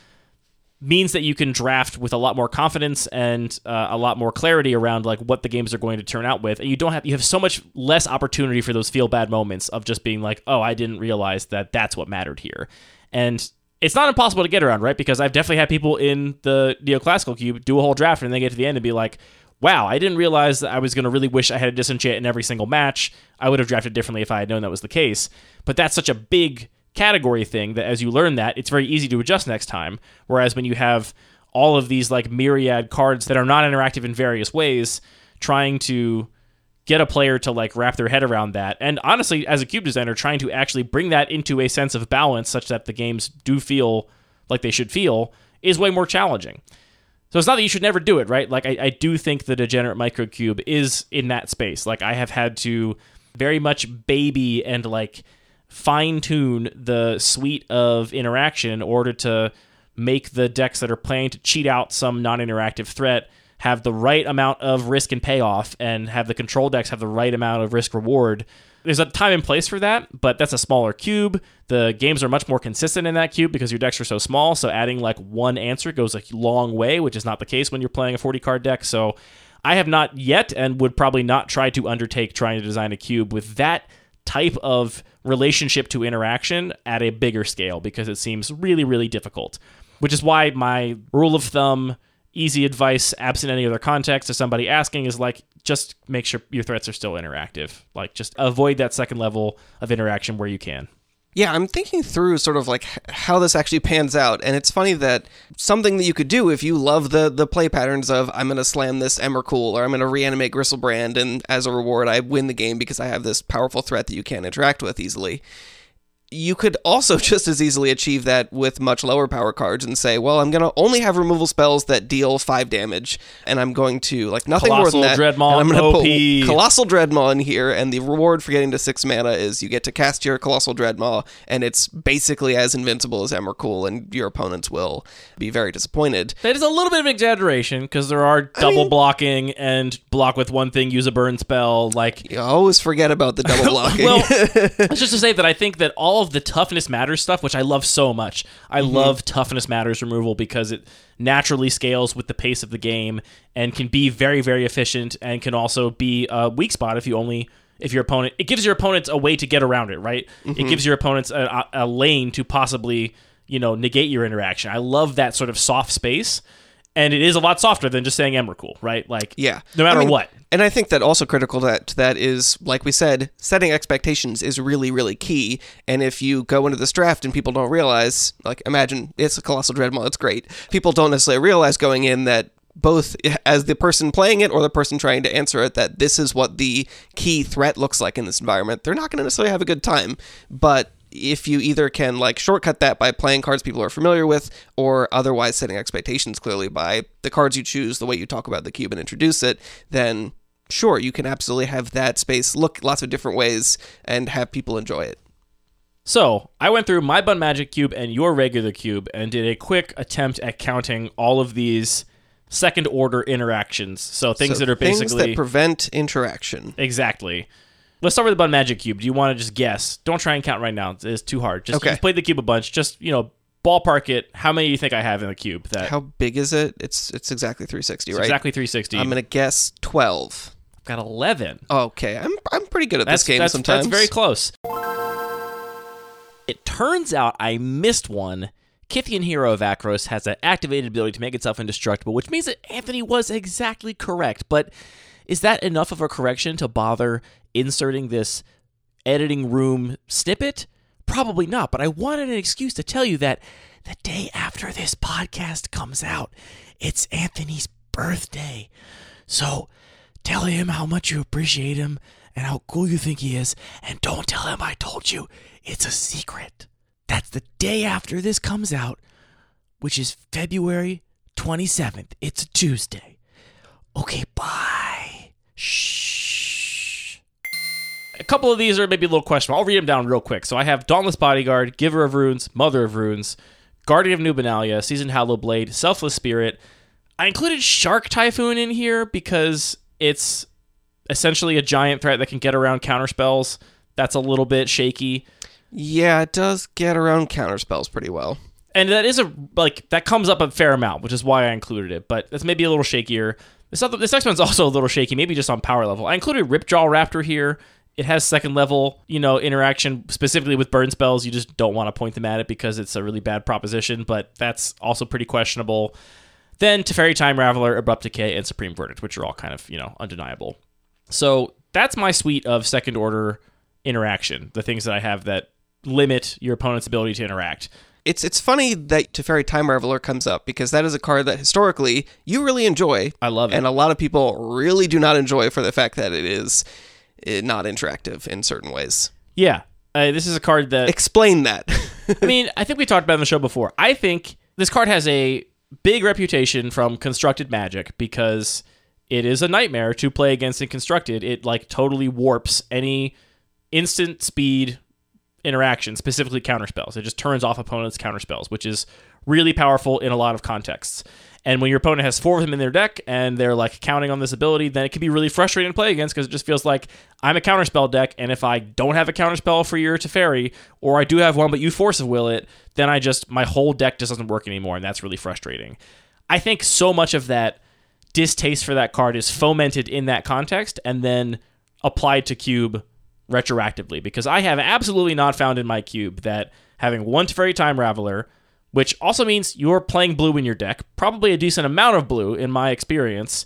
means that you can draft with a lot more confidence and uh, a lot more clarity around like what the games are going to turn out with. And you don't have you have so much less opportunity for those feel bad moments of just being like oh i didn't realize that that's what mattered here. And it's not impossible to get around right? Because i've definitely had people in the neoclassical cube do a whole draft and they get to the end and be like wow i didn't realize that i was going to really wish i had a disenchant in every single match i would have drafted differently if i had known that was the case but that's such a big category thing that as you learn that, it's very easy to adjust next time. Whereas when you have all of these like myriad cards that are not interactive in various ways, trying to get a player to like wrap their head around that. And honestly, as a cube designer, trying to actually bring that into a sense of balance such that the games do feel like they should feel is way more challenging. So it's not that you should never do it, right? Like I, I do think the degenerate microcube is in that space. Like I have had to very much baby and like fine tune the suite of interaction in order to make the decks that are playing to cheat out some non interactive threat have the right amount of risk and payoff and have the control decks have the right amount of risk reward. There's a time and place for that, but that's a smaller cube. The games are much more consistent in that cube because your decks are so small. So adding like one answer goes a long way, which is not the case when you're playing a 40 card deck. So I have not yet and would probably not try to undertake trying to design a cube with that type of relationship to interaction at a bigger scale because it seems really, really difficult. Which is why my rule of thumb, easy advice, absent any other context to somebody asking, is like just make sure your threats are still interactive. Like just avoid that second level of interaction where you can. Yeah, I'm thinking through sort of like how this actually pans out, and it's funny that something that you could do if you love the the play patterns of I'm going to slam this Emrakul or I'm going to reanimate Griselbrand, and as a reward I win the game because I have this powerful threat that you can't interact with easily you could also just as easily achieve that with much lower power cards and say, well, I'm going to only have removal spells that deal five damage, and I'm going to like nothing Colossal more than that. Dreadmaw and I'm going to OP. put Colossal Dreadmaw in here, and the reward for getting to six mana is you get to cast your Colossal Dreadmaw, and it's basically as invincible as Emrakul, and your opponents will be very disappointed. That is a little bit of exaggeration because there are double mean- blocking and block with one thing, use a burn spell. Like, You always forget about the double blocking. well, it's just to say that I think that all of the toughness matters stuff, which I love so much. I mm-hmm. love toughness matters removal because it naturally scales with the pace of the game and can be very, very efficient and can also be a weak spot if you only if your opponent it gives your opponents a way to get around it, right? It mm-hmm. gives your opponents a a lane to possibly you know negate your interaction. I love that sort of soft space. And it is a lot softer than just saying Emrakul, right? Like, Yeah. no matter I mean, what. And I think that also critical to that, to that is, like we said, setting expectations is really, really key. And if you go into this draft and people don't realize, like, imagine it's a Colossal Dreadmaw, it's great. People don't necessarily realize going in that both as the person playing it or the person trying to answer it, that this is what the key threat looks like in this environment. They're not going to necessarily have a good time. But if you either can like shortcut that by playing cards people are familiar with or otherwise setting expectations clearly by the cards you choose the way you talk about the cube and introduce it then sure you can absolutely have that space look lots of different ways and have people enjoy it So I went through my Bun Magic Cube and your regular cube and did a quick attempt at counting all of these second order interactions. So things So that are basically. things that prevent interaction exactly. Let's start with the Bun Magic Cube. Do you want to just guess? Don't try and count right now. It's too hard. Just Okay. you've played the cube a bunch. Just you know, ballpark it. How many do you think I have in the cube? That how big is it it's it's exactly 360 it's right exactly 360. i'm gonna guess 12 I've got 11. okay i'm i'm pretty good at this game sometimes that's very close. It turns out I missed one. Kytheon Hero of Akros has an activated ability to make itself indestructible, which means that Anthony was exactly correct. But is that enough of a correction to bother inserting this editing room snippet? Probably not, but I wanted an excuse to tell you that the day after this podcast comes out, it's Anthony's birthday. So tell him how much you appreciate him and how cool you think he is, and don't tell him I told you. It's a secret. That's the day after this comes out, which is February 27th. It's a Tuesday. Okay, bye. Shh. A couple of these are maybe a little questionable. I'll read them down real quick. So I have Dauntless Bodyguard, Giver of Runes, Mother of Runes, Guardian of New Benalia, Seasoned Hallow Blade, Selfless Spirit. I included Shark Typhoon in here because it's essentially a giant threat that can get around counter spells. That's a little bit shaky. Yeah, it does get around counterspells pretty well. and that is a like that comes up a fair amount, which is why I included it. But that's maybe a little shakier. This other, this next one's also a little shaky, maybe just on power level. I included Ripjaw Raptor here. It has second level, you know, interaction specifically with burn spells. You just don't want to point them at it because it's a really bad proposition. But that's also pretty questionable. Then Teferi Time Raveler, Abrupt Decay, and Supreme Verdict, which are all kind of you know undeniable. So that's my suite of second order interaction. The things that I have that limit your opponent's ability to interact. It's it's funny that Teferi Time Raveler comes up because that is a card that historically you really enjoy. I love it. And a lot of people really do not enjoy for the fact that it is eh, not interactive in certain ways. Yeah, uh, this is a card that Explain that. I mean, I think we talked about it on the show before. I think this card has a big reputation from constructed magic because it is a nightmare to play against in constructed. It like totally warps any instant speed interaction, specifically counterspells. It just turns off opponents' counterspells, which is really powerful in a lot of contexts. And when your opponent has four of them in their deck and they're like counting on this ability, then it can be really frustrating to play against because it just feels like I'm a counterspell deck, and if I don't have a counterspell for your Teferi, or I do have one but you force of will it, then I just my whole deck just doesn't work anymore, and that's really frustrating. I think so much of that distaste for that card is fomented in that context and then applied to cube retroactively because I have absolutely not found in my cube that having one Teferi Time Raveler, which also means you're playing blue in your deck, probably a decent amount of blue in my experience.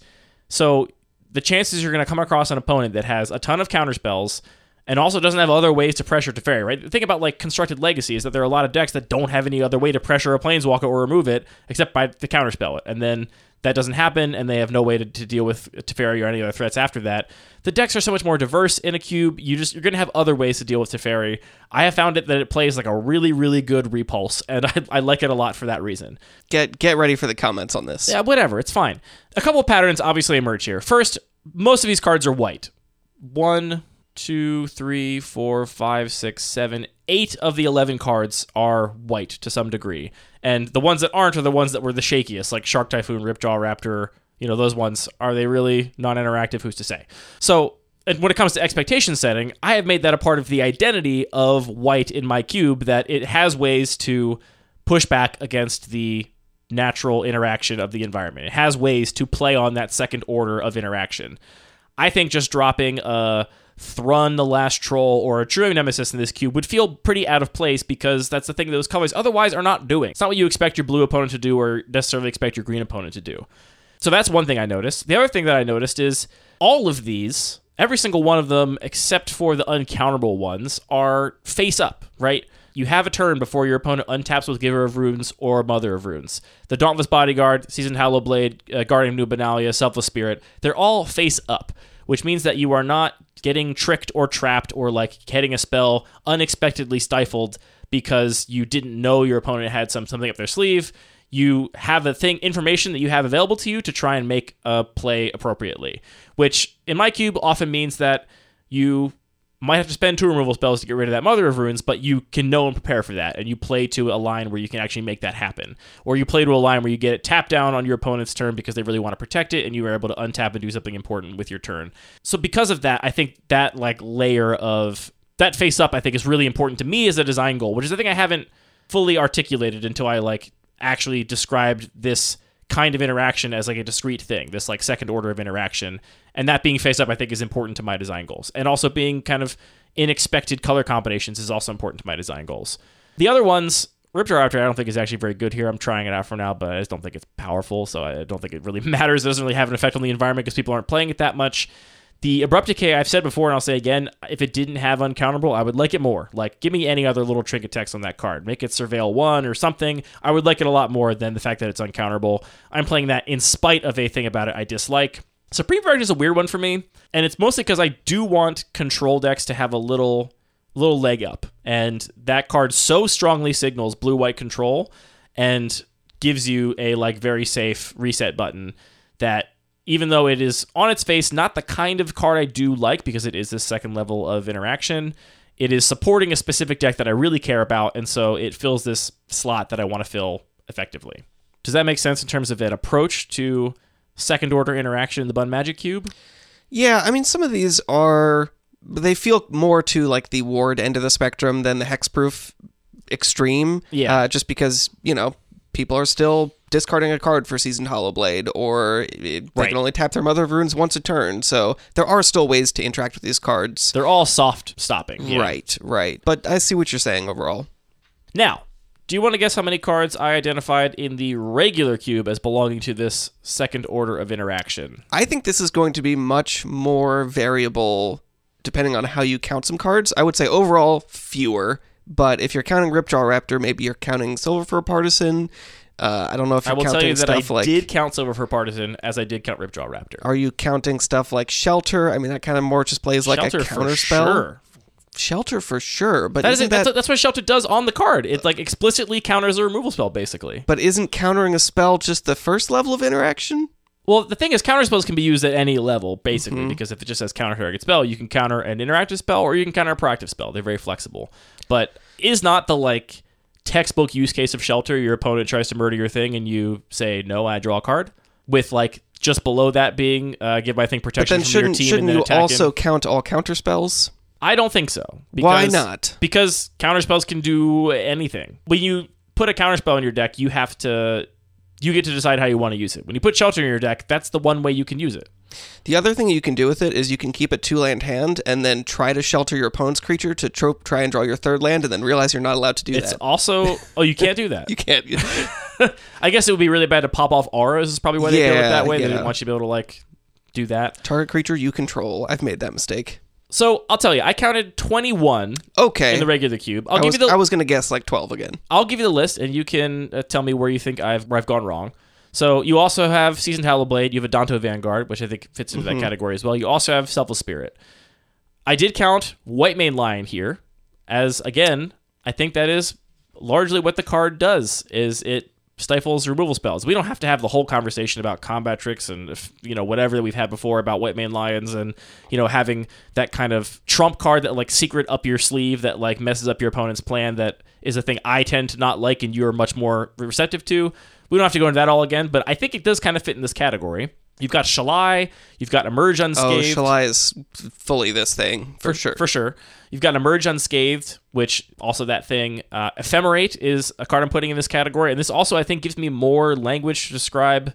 So the chances you're going to come across an opponent that has a ton of counterspells and also doesn't have other ways to pressure Teferi, right? The thing about like constructed legacy is that there are a lot of decks that don't have any other way to pressure a planeswalker or remove it except by the counterspell it. And then that doesn't happen and they have no way to, to deal with Teferi or any other threats after that. The decks are so much more diverse in a cube. You just you're gonna have other ways to deal with Teferi. I have found it that it plays like a really, really good repulse, and I, I like it a lot for that reason. get get ready for the comments on this. Yeah, whatever, it's fine. A couple of patterns obviously emerge here. First, most of these cards are white. One, two, three, four, five, six, seven, eight of the 11 cards are white to some degree. And the ones that aren't are the ones that were the shakiest, like Shark Typhoon, Ripjaw Raptor. You know, those ones, are they really non interactive? Who's to say? So, and when it comes to expectation setting, I have made that a part of the identity of white in my cube that it has ways to push back against the natural interaction of the environment. It has ways to play on that second order of interaction. I think just dropping a Thrun the Last Troll or a True Nemesis in this cube would feel pretty out of place because that's the thing those colors otherwise are not doing. It's not what you expect your blue opponent to do or necessarily expect your green opponent to do. So that's one thing I noticed. The other thing that I noticed is all of these, every single one of them, except for the uncounterable ones, are face up, right? You have a turn before your opponent untaps with Giver of Runes or Mother of Runes. The Dauntless Bodyguard, Seasoned Hallow Blade, uh, Guardian of New Benalia, Selfless Spirit, they're all face up, which means that you are not getting tricked or trapped or like getting a spell unexpectedly stifled because you didn't know your opponent had some something up their sleeve. You have the thing information that you have available to you to try and make a play appropriately which in my cube often means that you might have to spend two removal spells to get rid of that mother of Runes, but you can know and prepare for that and you play to a line where you can actually make that happen. Or you play to a line where you get it tapped down on your opponent's turn because they really want to protect it and you are able to untap and do something important with your turn. So because of that i think that like layer of that face up i think is really important to me as a design goal which is the thing i haven't fully articulated until i like actually described this kind of interaction as like a discrete thing, this like second order of interaction. And that being face up, I think, is important to my design goals. And also being kind of unexpected color combinations is also important to my design goals. The other ones, Ripjaw Raptor, I don't think is actually very good here. I'm trying it out for now, but I just don't think it's powerful, so I don't think it really matters. It doesn't really have an effect on the environment because people aren't playing it that much. The Abrupt Decay, I've said before and I'll say again, if it didn't have Uncounterable, I would like it more. Like, give me any other little trinket text on that card. Make it Surveil 1 or something. I would like it a lot more than the fact that it's Uncounterable. I'm playing that in spite of a thing about it I dislike. Supreme Verdict is a weird one for me, and it's mostly because I do want control decks to have a little little leg up. And that card so strongly signals blue white control and gives you a like very safe reset button that even though it is on its face not the kind of card I do like because it is this second level of interaction, it is supporting a specific deck that I really care about, and so it fills this slot that I want to fill effectively. Does that make sense in terms of an approach to second order interaction in the Bun Magic Cube? Yeah, I mean, some of these are. They feel more to like the ward end of the spectrum than the hexproof extreme. Yeah. Uh, just because, you know, people are still discarding a card for Seasoned Hallowblade, or they Right. can only tap their Mother of Runes once a turn. So there are still ways to interact with these cards. They're all soft stopping. yeah. Right, right. But I see what you're saying overall. Now, do you want to guess how many cards I identified in the regular cube as belonging to this second order of interaction? I think this is going to be much more variable depending on how you count some cards. I would say overall fewer, but if you're counting Ripjaw Raptor, maybe you're counting Silver for a Partisan. Uh, I don't know if I you're will counting tell you that I like. did count Silverfur Partisan as I did count Ripjaw Raptor. Are you counting stuff like Shelter? I mean, that kind of more just plays like Shelter a for counter spell. sure. Shelter for sure, but That is isn't it. That's, that's what Shelter does on the card. It like explicitly counters a removal spell, basically. but isn't countering a spell just the first level of interaction? Well, the thing is, counter spells can be used at any level, basically, Mm-hmm. because if it just says counter target spell, you can counter an interactive spell or you can counter a proactive spell. They're very flexible. But is not the like textbook use case of shelter your opponent tries to murder your thing and you say no, I draw a card with like just below that being uh, give my thing protection from your team shouldn't and then you also him. count all counter spells? I don't think so. Why not? Because counter spells can do anything. When you put a counter spell in your deck, you have to you get to decide how you want to use it. When you put shelter in your deck, that's the one way you can use it. The other thing you can do with it is you can keep a two land hand and then try to shelter your opponent's creature to try and draw your third land and then realize you're not allowed to do It's that. It's also oh you can't do that. You can't. I guess it would be really bad to pop off auras. Is probably why they do it that way. They didn't want you to be able to like do that. Target creature you control. I've made that mistake. So I'll tell you, I counted twenty one Okay. in the regular cube. I'll I give was, you the I was gonna guess like twelve again. I'll give you the list, and you can uh, tell me where you think I've where I've gone wrong. So you also have Seasoned Hallowblade. You have Adanto Vanguard, which I think fits into Mm-hmm. that category as well. You also have Selfless Spirit. I did count White Mane Lion here, as again, I think that is largely what the card does. Is it stifles removal spells? We don't have to have the whole conversation about combat tricks and if, you know whatever that we've had before about White Mane Lions and you know having that kind of trump card that like secret up your sleeve that like messes up your opponent's plan. That is a thing I tend to not like, and you are much more receptive to. We don't have to go into that all again, but I think it does kind of fit in this category. You've got Shalai, you've got Emerge Unscathed. Oh, Unscathed. Shalai is fully this thing for, sure. For sure. You've got Emerge Unscathed, which also that thing. Uh, Ephemerate is a card I'm putting in this category. And this also, I think, gives me more language to describe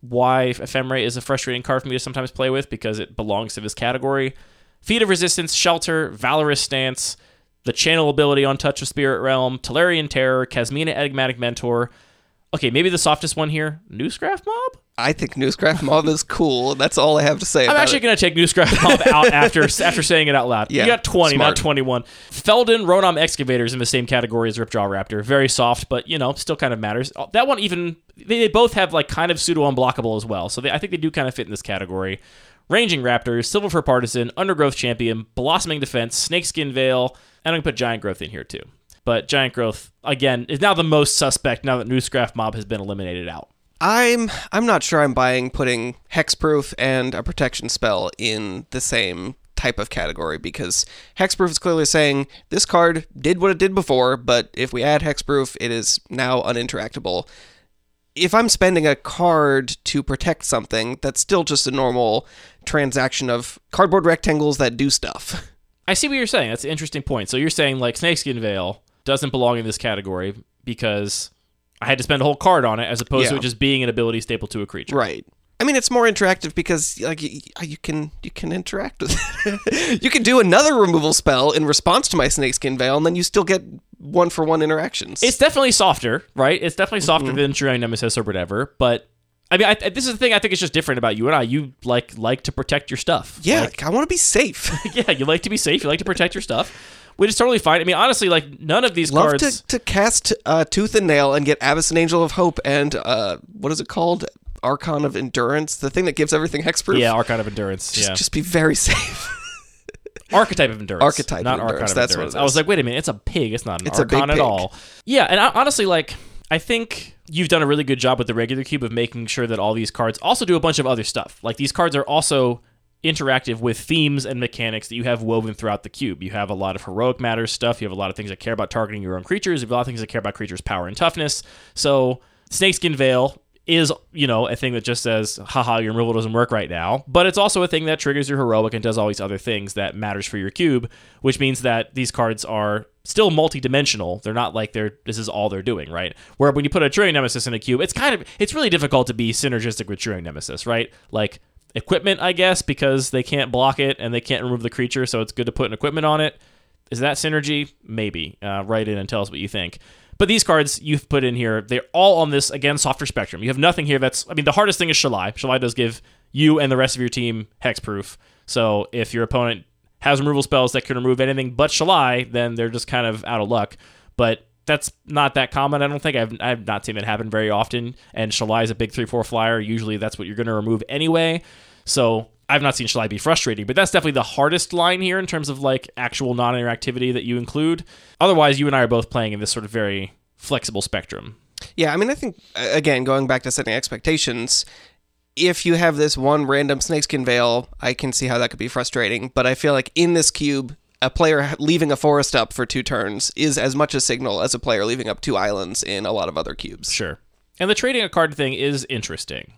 why Ephemerate is a frustrating card for me to sometimes play with because it belongs to this category. Feat of Resistance, Shelter, Valorous Stance, the Channel ability on Touch of Spirit Realm, Tolarian Terror, Kasmina Enigmatic Mentor. Okay, maybe the softest one here, Newscraft Mob? I think Newscraft Mob is cool. That's all I have to say I'm actually going to take Newscraft Mob out after after saying it out loud. Yeah, you got 20, not 21. Feldon Ronom Excavators in the same category as Ripjaw Raptor. Very soft, but you know, still kind of matters. Oh, That one even they, they both have like kind of pseudo unblockable as well. So they, I think they do kind of fit in this category. Ranging Raptors, Silverfur Partisan, Undergrowth Champion, Blossoming Defense, Snakeskin Veil, and I'm going to put Giant Growth in here too. But Giant Growth again is now the most suspect now that Newscraft Mob has been eliminated out. I'm I'm not sure I'm buying putting hexproof and a protection spell in the same type of category because hexproof is clearly saying this card did what it did before, but if we add hexproof, it is now uninteractable. If I'm spending a card to protect something, that's still just a normal transaction of cardboard rectangles that do stuff. I see what you're saying. That's an interesting point. So you're saying like Snakeskin Veil doesn't belong in this category because I had to spend a whole card on it as opposed to it just being an ability staple to a creature. Right. I mean, it's more interactive because like you, you can you can interact with it. you can do another removal spell in response to my snakeskin veil, and then you still get one for one interactions. It's definitely softer, right? It's definitely softer Mm-hmm. than True Nemesis or whatever. But I mean, I, this is the thing I think is just different about you and I. You like like to protect your stuff. yeah, Like, I want to be safe. yeah. You like to be safe. You like to protect your stuff, which is totally fine. I mean, honestly, like none of these Love cards. to, to cast uh, Tooth and Nail and get Avacyn Angel of Hope and uh, what is it called? Archon of Endurance, the thing that gives everything hexproof. yeah, Archon of Endurance. just, yeah, just be very safe. archetype of endurance. Archetype not of archon endurance, of that's what endurance. I was like, wait a minute, it's a pig. It's not an It's archon at pig. all. Yeah, and I, honestly, like, I think you've done a really good job with the regular cube of making sure that all these cards also do a bunch of other stuff. Like these cards are also interactive with themes and mechanics that you have woven throughout the cube. You have a lot of heroic matters stuff. You have a lot of things that care about targeting your own creatures. You have a lot of things that care about creatures' power and toughness. So Snakeskin Veil is, you know, a thing that just says, haha, your removal doesn't work right now. But it's also a thing that triggers your heroic and does all these other things that matters for your cube, which means that these cards are still multi-dimensional. They're not like they're this is all they're doing, right? Where when you put a True Name Nemesis in a cube, it's kind of it's really difficult to be synergistic with True Name Nemesis, right? Like equipment, I guess, because they can't block it and they can't remove the creature, so it's good to put an equipment on it. Is that synergy? Maybe. Uh, write in and tell us what you think. But these cards you've put in here, they're all on this, again, softer spectrum. You have nothing here that's, I mean, the hardest thing is Shalai. Shalai does give you and the rest of your team hexproof. So if your opponent has removal spells that can remove anything but Shalai, then they're just kind of out of luck. But that's not that common. I don't think I've, I've not seen it happen very often. And Shalai is a big 3 4 flyer. Usually that's what you're going to remove anyway. So I've not seen Shalai be frustrating, but that's definitely the hardest line here in terms of like actual non interactivity that you include. Otherwise, you and I are both playing in this sort of very flexible spectrum. Yeah, I mean, I think again, going back to setting expectations, if you have this one random snakeskin veil, I can see how that could be frustrating. But I feel like in this cube, a player leaving a forest up for two turns is as much a signal as a player leaving up two islands in a lot of other cubes. Sure. And the trading a card thing is interesting.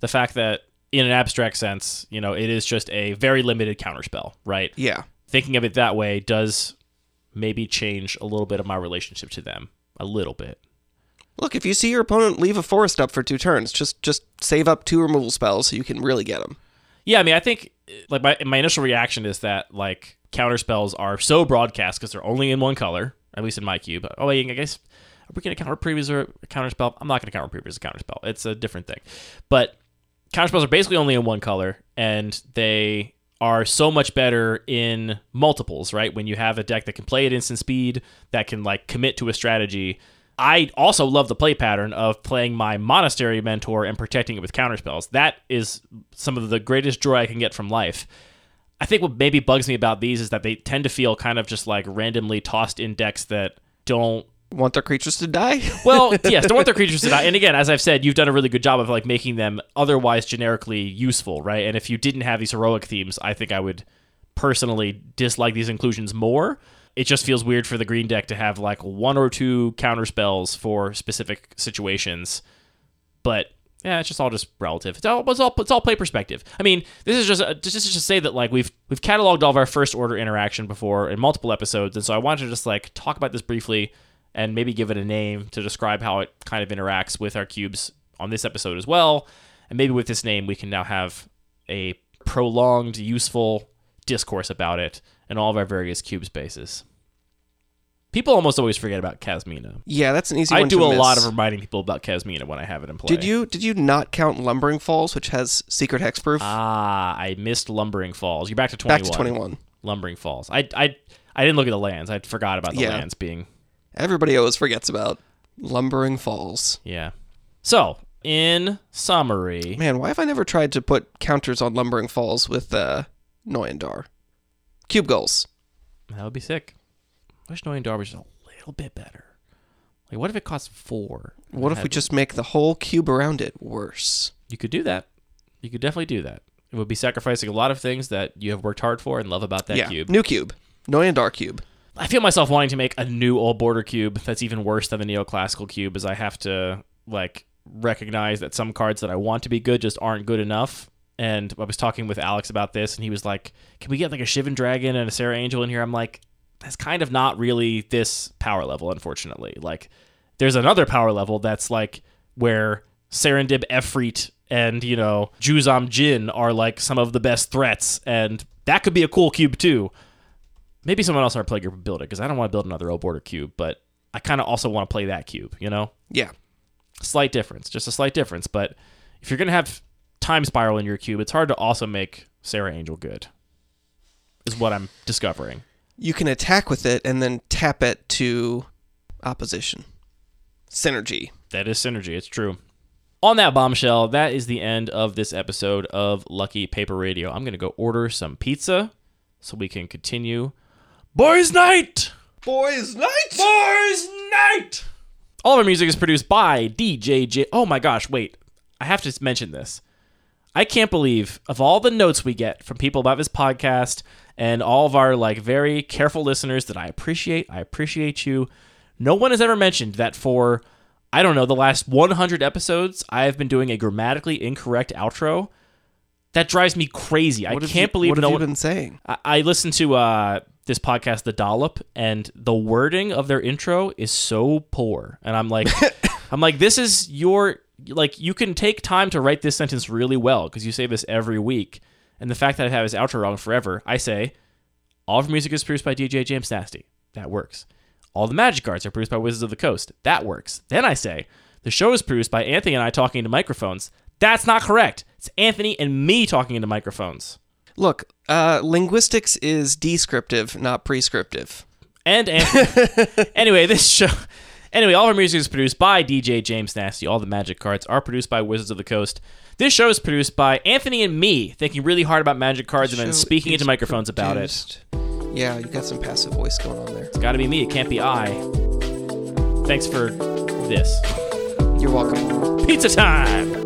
The fact that, in an abstract sense, you know, it is just a very limited counterspell, right? Yeah. Thinking of it that way does maybe change a little bit of my relationship to them. A little bit. Look, if you see your opponent leave a forest up for two turns, just just save up two removal spells so you can really get them. Yeah, I mean, I think like my my initial reaction is that like counter spells are so broadcast because they're only in one color, at least in my cube. Oh, I guess are we going to counter previous or counter spell? I'm not going to counter previous a counter spell. It's a different thing. But counter spells are basically only in one color, and they are so much better in multiples, right? When you have a deck that can play at instant speed, that can like commit to a strategy. I also love the play pattern of playing my monastery mentor and protecting it with counterspells. That is some of the greatest joy I can get from life. I think what maybe bugs me about these is that they tend to feel kind of just like randomly tossed in decks that don't Want their creatures to die? well, yes, don't want their creatures to die. And again, as I've said, you've done a really good job of like making them otherwise generically useful, right? And if you didn't have these heroic themes, I think I would personally dislike these inclusions more. It just feels weird for the green deck to have like one or two counter spells for specific situations. But yeah, it's just all just relative. It's all it's all, it's all play perspective. I mean, this is just a, this is just to say that like we've we've cataloged all of our first order interaction before in multiple episodes, and so I wanted to just like talk about this briefly and maybe give it a name to describe how it kind of interacts with our cubes on this episode as well. And maybe with this name, we can now have a prolonged, useful discourse about it in all of our various cube spaces. People almost always forget about Kasmina. yeah, that's an easy I one do to a lot of reminding people about Kasmina when I have it in play. Did you did you not count Lumbering Falls, which has secret hexproof? Ah, I missed Lumbering Falls. You're back to 21. Back to 21. Lumbering Falls. I, I, I didn't look at the lands. I forgot about the Yeah. lands being Everybody always forgets about Lumbering Falls. Yeah. So, in summary, Man, why have I never tried to put counters on Lumbering Falls with uh, Noyan Dar? Cube goals. that would be sick. I wish knowing Darby was a little bit better. Like, what if it costs four? What if we just make the whole cube around it worse? You could do that. You could definitely do that. It would be sacrificing a lot of things that you have worked hard for and love about that yeah, cube. new cube. Noyan Dar cube. I feel myself wanting to make a new old border cube that's even worse than the neoclassical cube, as I have to like recognize that some cards that I want to be good just aren't good enough. And I was talking with Alex about this, and he was like, "Can we get like a Shivan Dragon and a Serra Angel in here?" I'm like, "That's kind of not really this power level, unfortunately. Like, there's another power level that's like where Serendib Efreet and you know Juzam Djinn are like some of the best threats, and that could be a cool cube too." maybe someone else in our play group would build it because I don't want to build another O border cube, but I kind of also want to play that cube. You know, Yeah. slight difference, just a slight difference. But if you're gonna have time spiral in your cube, it's hard to also make Serra Angel good. Is what I'm discovering. You can attack with it and then tap it to opposition. Synergy. That is synergy. It's true. On that bombshell, that is the end of this episode of Lucky Paper Radio. I'm gonna go order some pizza so we can continue. Boys' night. Boys, night! Boys' night. All of our music is produced by DJ J. Oh my gosh, wait. I have to mention this. I can't believe of all the notes we get from people about this podcast and all of our like very careful listeners that I appreciate. I appreciate you. No one has ever mentioned that for I don't know, the last 100 episodes, I have been doing a grammatically incorrect outro. That drives me crazy. I What have can't you, believe what no have you one been saying. I, I listened to uh, this podcast, The Dollop, and the wording of their intro is so poor. And I'm like, I'm like, this is your like you can take time to write this sentence really well because you say this every week. And the fact that I have his outro wrong forever, I say, all of our music is produced by DJ James Nasty. That works. All the magic cards are produced by Wizards of the Coast. That works. Then I say, the show is produced by Anthony and I talking into microphones. That's not correct. It's Anthony and me talking into microphones. Look, uh, linguistics is descriptive, not prescriptive. and Anthony. anyway, this show. Anyway, all of our music is produced by DJ James Nasty. All the magic cards are produced by Wizards of the Coast. This show is produced by Anthony and me, thinking really hard about magic cards and then Show speaking is into microphones about it. produced- Yeah, you got some passive voice going on there. It's got to be me. It can't be I. Thanks for this. You're welcome. Pizza time.